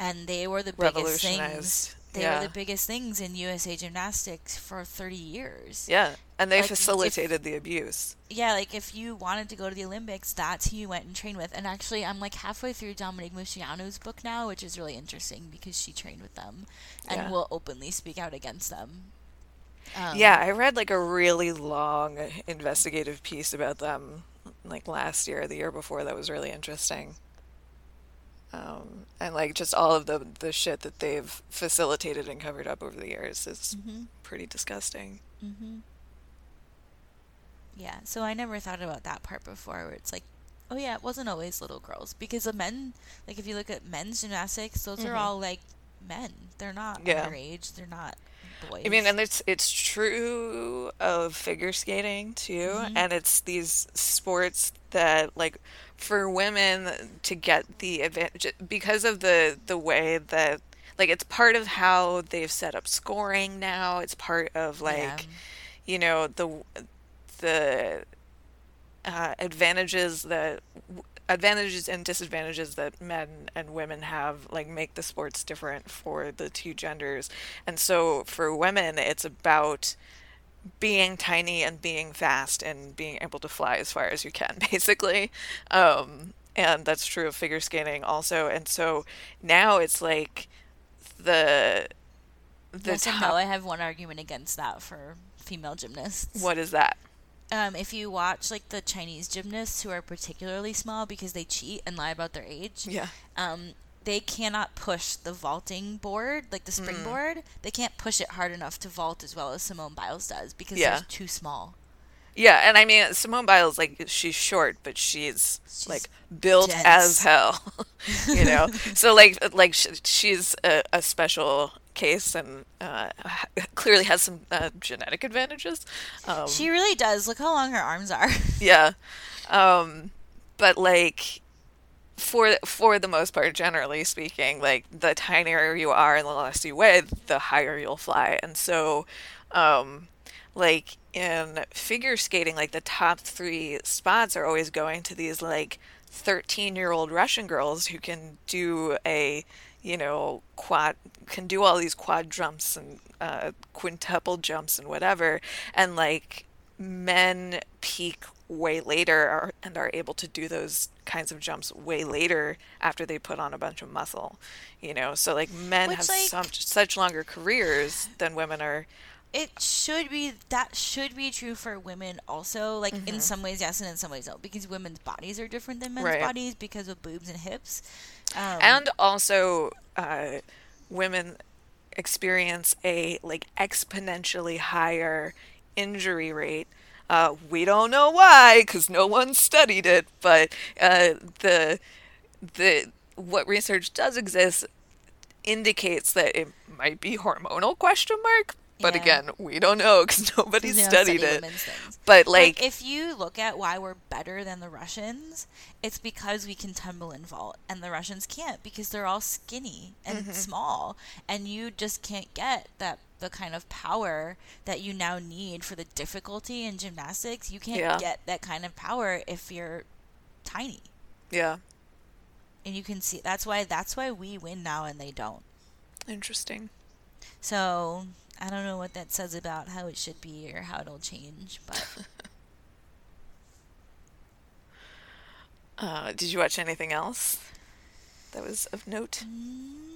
and they were the biggest things they yeah. were the biggest things in USA gymnastics for 30 years yeah, and they like, if- facilitated the abuse. yeah like if you wanted to go to the Olympics that's who you went and trained with and actually I'm like halfway through Dominique Moceanu's book now which is really interesting because she trained with them and Yeah. will openly speak out against them um, yeah, I read like a really long investigative piece about them like last year, or the year before. That was really interesting. Um, and like just all of the the shit that they've facilitated and covered up over the years is mhm. pretty disgusting. Mm-hmm. Yeah, so I never thought about that part before, where it's like, oh yeah, it wasn't always little girls because the men, like if you look at men's gymnastics, those are Mhm. all like men. They're not Yeah. underage. They're not boys. I mean, and it's it's true of figure skating too, Mhm. and it's these sports that like for women to get the advantage because of the the way that like it's part of how they've set up scoring now. It's part of like yeah. you know the the uh, advantages that advantages and disadvantages that men and women have like make the sports different for the two genders and so for women it's about being tiny and being fast and being able to fly as far as you can basically um, and that's true of figure skating also and so now it's like the the Yes top no. I have one argument against that for female gymnasts. what is that Um, if you watch like the Chinese gymnasts who are particularly small because they cheat and lie about their age, yeah um, they cannot push the vaulting board, like the Mm. springboard. They can't push it hard enough to vault as well as Simone Biles does because Yeah. they're too small. Yeah, and I mean Simone Biles, like she's short, but she's, She's like built dense. as hell, you know. so like like she's a, a special case and uh, clearly has some uh, genetic advantages. Um, She really does. Look how long her arms are. yeah, um, but like for for the most part, generally speaking, like the tinier you are and the less you weigh, the higher you'll fly. And so, um, like in figure skating, like the top three spots are always going to these like thirteen year old Russian girls who can do a you know quad can do all these quad jumps and uh, quintuple jumps and whatever, and like men peak way later and are able to do those kinds of jumps way later after they put on a bunch of muscle you know so like men Which, have like- some, such longer careers than women are it should be that should be true for women also. Like Mm-hmm. in some ways, yes, and in some ways, no, because women's bodies are different than men's Right. bodies because of boobs and hips. Um, and also uh, women experience a like exponentially higher injury rate uh, we don't know why because no one studied it but uh, the the what research does exist indicates that it might be hormonal question mark but Yeah. again we don't know because nobody studied it but Like, like if you look at why we're better than the Russians, it's because we can tumble and vault, and the Russians can't because they're all skinny and Mm-hmm. small, and you just can't get that the kind of power that you now need for the difficulty in gymnastics. You can't Yeah. get that kind of power if you're tiny, yeah and you can see that's why that's why we win now and they don't. interesting So I don't know what that says about how it should be or how it'll change, but uh, did you watch anything else that was of note Mm, no,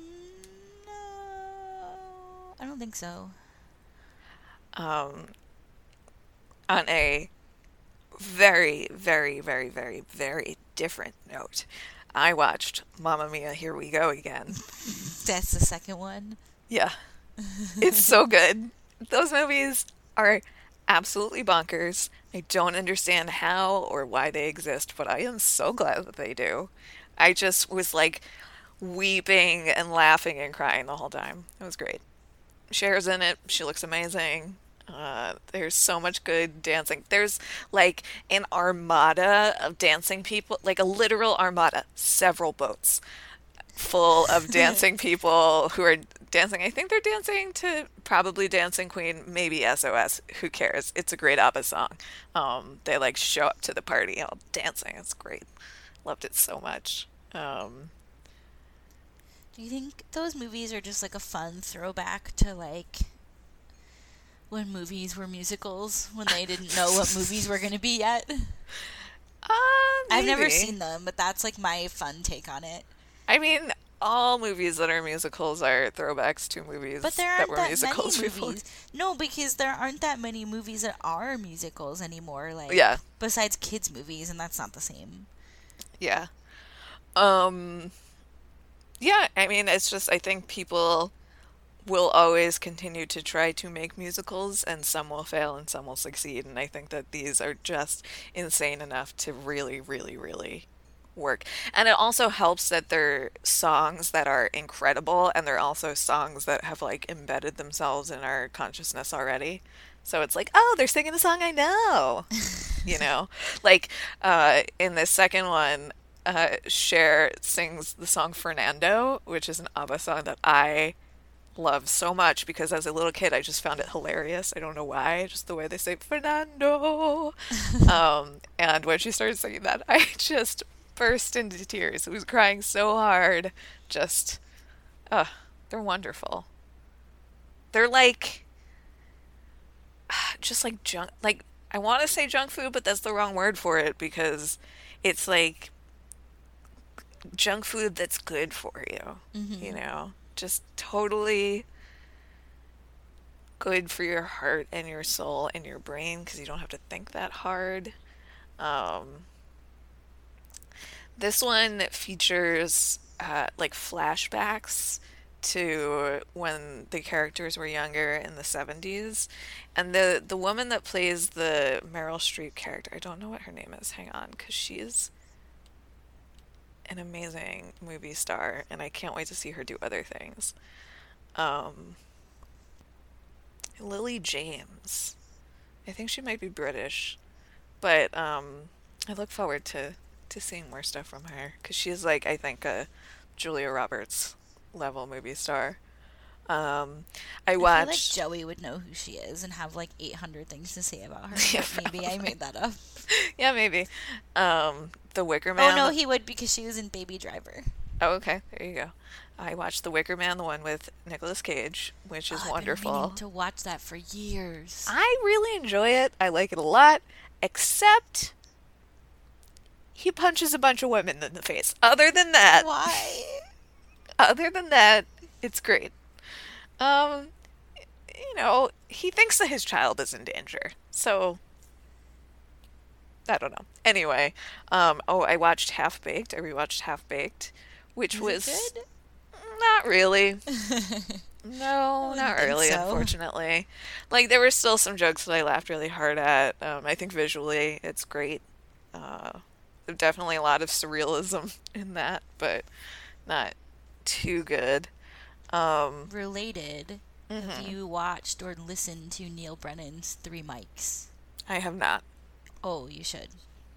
I don't think so. um, on a very, very, very, very, very different note, I watched Mamma Mia, Here We Go Again. That's the second one. Yeah, it's so good. Those movies are absolutely bonkers. I don't understand how or why they exist, but I am so glad that they do. I just was like weeping and laughing and crying the whole time. It was great. Cher's in it. She looks amazing. Uh, there's so much good dancing. There's like an armada of dancing people, like a literal armada, several boats full of dancing people who are dancing. I think they're dancing to probably Dancing Queen, maybe SOS. Who cares? It's a great ABBA song. Um, they like show up to the party all dancing. It's great. Loved it so much. Um, Do you think those movies are just like a fun throwback to like when movies were musicals when they didn't know what movies were going to be yet? uh, I've never seen them, but that's like my fun take on it. I mean, all movies that are musicals are throwbacks to movies But there that aren't were that, musicals many before. movies. No, because there aren't that many movies that are musicals anymore. Like Yeah. besides kids movies, and that's not the same. Yeah. Um yeah, I mean it's just I think people will always continue to try to make musicals and some will fail and some will succeed and I think that these are just insane enough to really really really work. And it also helps that they're songs that are incredible and they're also songs that have like embedded themselves in our consciousness already. So it's like, oh, they're singing a song I know. you know, like uh, in the second one, uh, Cher sings the song Fernando, which is an ABBA song that I love so much because as a little kid I just found it hilarious. I don't know why, just the way they say Fernando. um, and when she started singing that, I just burst into tears. I was crying so hard. Just, uh, they're wonderful. They're like, just like junk, like, I want to say junk food, but that's the wrong word for it because it's like junk food that's good for you, Mm-hmm. you know? Just totally good for your heart and your soul and your brain because you don't have to think that hard. Um, This one features uh, like flashbacks to when the characters were younger in the 70s. And the the woman that plays the Meryl Streep character, I don't know what her name is. Hang on, because she's an amazing movie star, and I can't wait to see her do other things. Um, Lily James. I think she might be British, but um, I look forward to to seeing more stuff from her because she's like I think a Julia Roberts level movie star. Um, I I feel like. Joey would know who she is and have like 800 things to say about her. Yeah, maybe I made that up. Yeah, maybe. Um, The Wicker Man. Oh no, he would because she was in Baby Driver. Oh, okay. There you go. I watched The Wicker Man, the one with Nicolas Cage, which is Oh, wonderful. to watch that for years. I really enjoy it. I like it a lot, except he punches a bunch of women in the face. Other than that, Why? other than that, it's great. Um, you know, he thinks that his child is in danger. So, I don't know. Anyway, um, oh, I watched Half Baked. I rewatched Half Baked, which Was was not really. No, not really, so. unfortunately. Like there were still some jokes that I laughed really hard at. Um, I think visually it's great. Uh, there's definitely a lot of surrealism in that, but not too good. Um, Related, have mhm. you watched or listened to Neal Brennan's Three Mics? I have not. Oh, you should.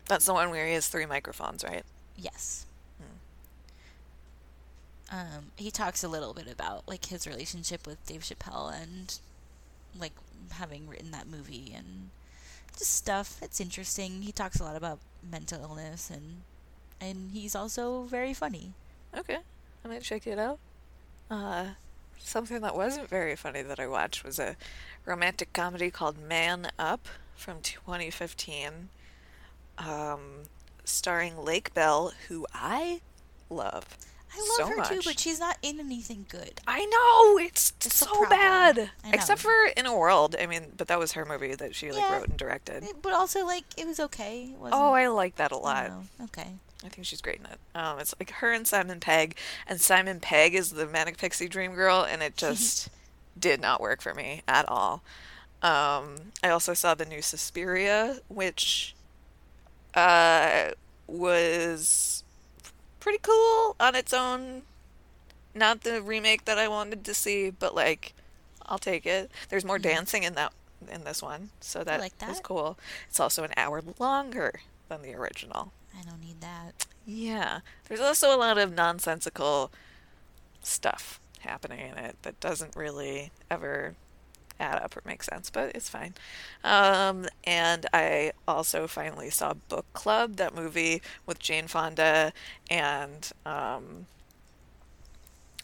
That's the one where he has three microphones, right? Yes. Hmm. Um, he talks a little bit about like his relationship with Dave Chappelle and like having written that movie and just stuff. It's interesting. He talks a lot about mental illness and and he's also very funny. Okay, I might check it out. Uh, something that wasn't very funny that I watched was a romantic comedy called Man Up from 2015, um, starring Lake Bell, who I love. I love So her too, but she's not in anything good. I know it's, It's so bad, except for In a World. I mean, but that was her movie that she like Yeah. wrote and directed. But also like it was okay. It Oh, I like that a lot. don't. Okay. I think she's great in it. Um, it's like her and Simon Pegg, and Simon Pegg is the manic pixie dream girl, and it just did not work for me at all. Um, I also saw the new Suspiria, which uh, was pretty cool on its own. Not the remake that I wanted to see, but like, I'll take it. There's more Mhm. dancing in that in this one, so that like was cool. It's also an hour longer than the original. I don't need that. Yeah. There's also a lot of nonsensical stuff happening in it that doesn't really ever add up or make sense, but it's fine. Um, and I also finally saw Book Club, that movie with Jane Fonda and um,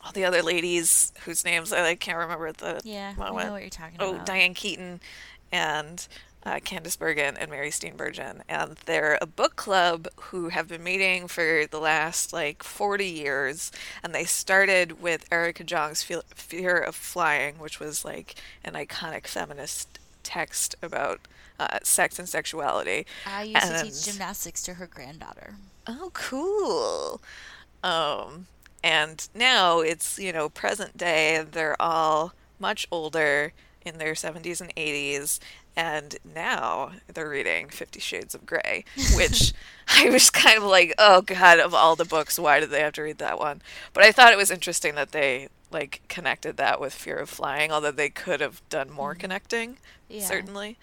all the other ladies whose names I like, can't remember at the Yeah, I moment. know what you're talking Oh, about. Oh, Diane Keaton and uh, Candice Bergen and Mary Steenburgen. And they're a book club who have been meeting for the last like 40 years. And they started with Erica Jong's Fe- Fear of Flying, which was like an iconic feminist text about uh, sex and sexuality. I used to teach gymnastics to her granddaughter. Oh, cool. Um, and now it's, you know, present day, they're all much older in their 70s and 80s, And now they're reading Fifty Shades of Grey, which I was kind of like, oh god, of all the books, why did they have to read that one? But I thought it was interesting that they like connected that with Fear of Flying, although they could have done more connecting, Yeah. certainly.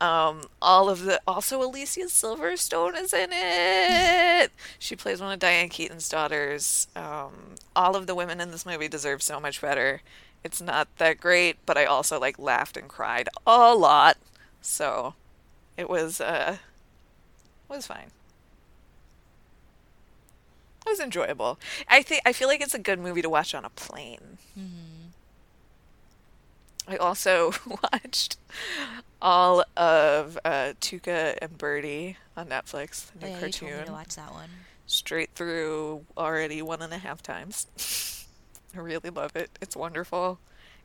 Um, all of the also Alicia Silverstone is in it. she plays one of Diane Keaton's daughters. Um, all of the women in this movie deserve so much better. It's not that great, but I also like laughed and cried a lot. So it was uh was fine. It was enjoyable. I think I feel like it's a good movie to watch on a plane. Mhm. I also watched all of uh, Tuca and Bertie on Netflix, the new yeah, you told me to watch that one. straight through already one and a half times. I really love it. It's wonderful.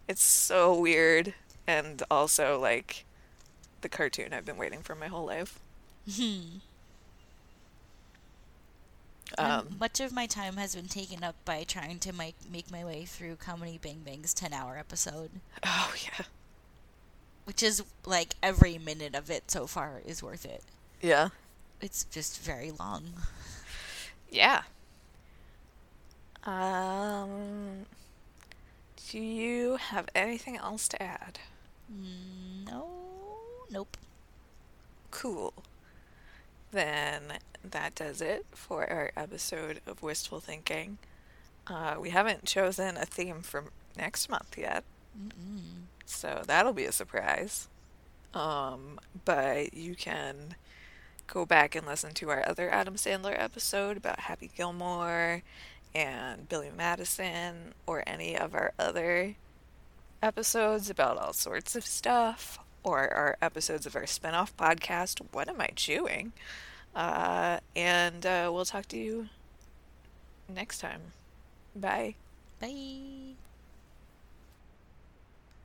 It's so weird, and also like the cartoon I've been waiting for my whole life. And Um, much of my time has been taken up by trying to make make my way through Comedy Bang Bang's ten hour episode, oh yeah, which is like every minute of it so far is worth it. yeah, It's just very long. yeah. Um, do you have anything else to add? Mm, No, nope. Cool. Then that does it for our episode of Wistful Thinking. Uh, we haven't chosen a theme for next month yet, Mm-mm. so that'll be a surprise. Um, but you can go back and listen to our other Adam Sandler episode about Happy Gilmore and Billy Madison, or any of our other episodes about all sorts of stuff, or our episodes of our spin-off podcast, What Am I Chewing? Uh, and uh, we'll talk to you next time. Bye. Bye.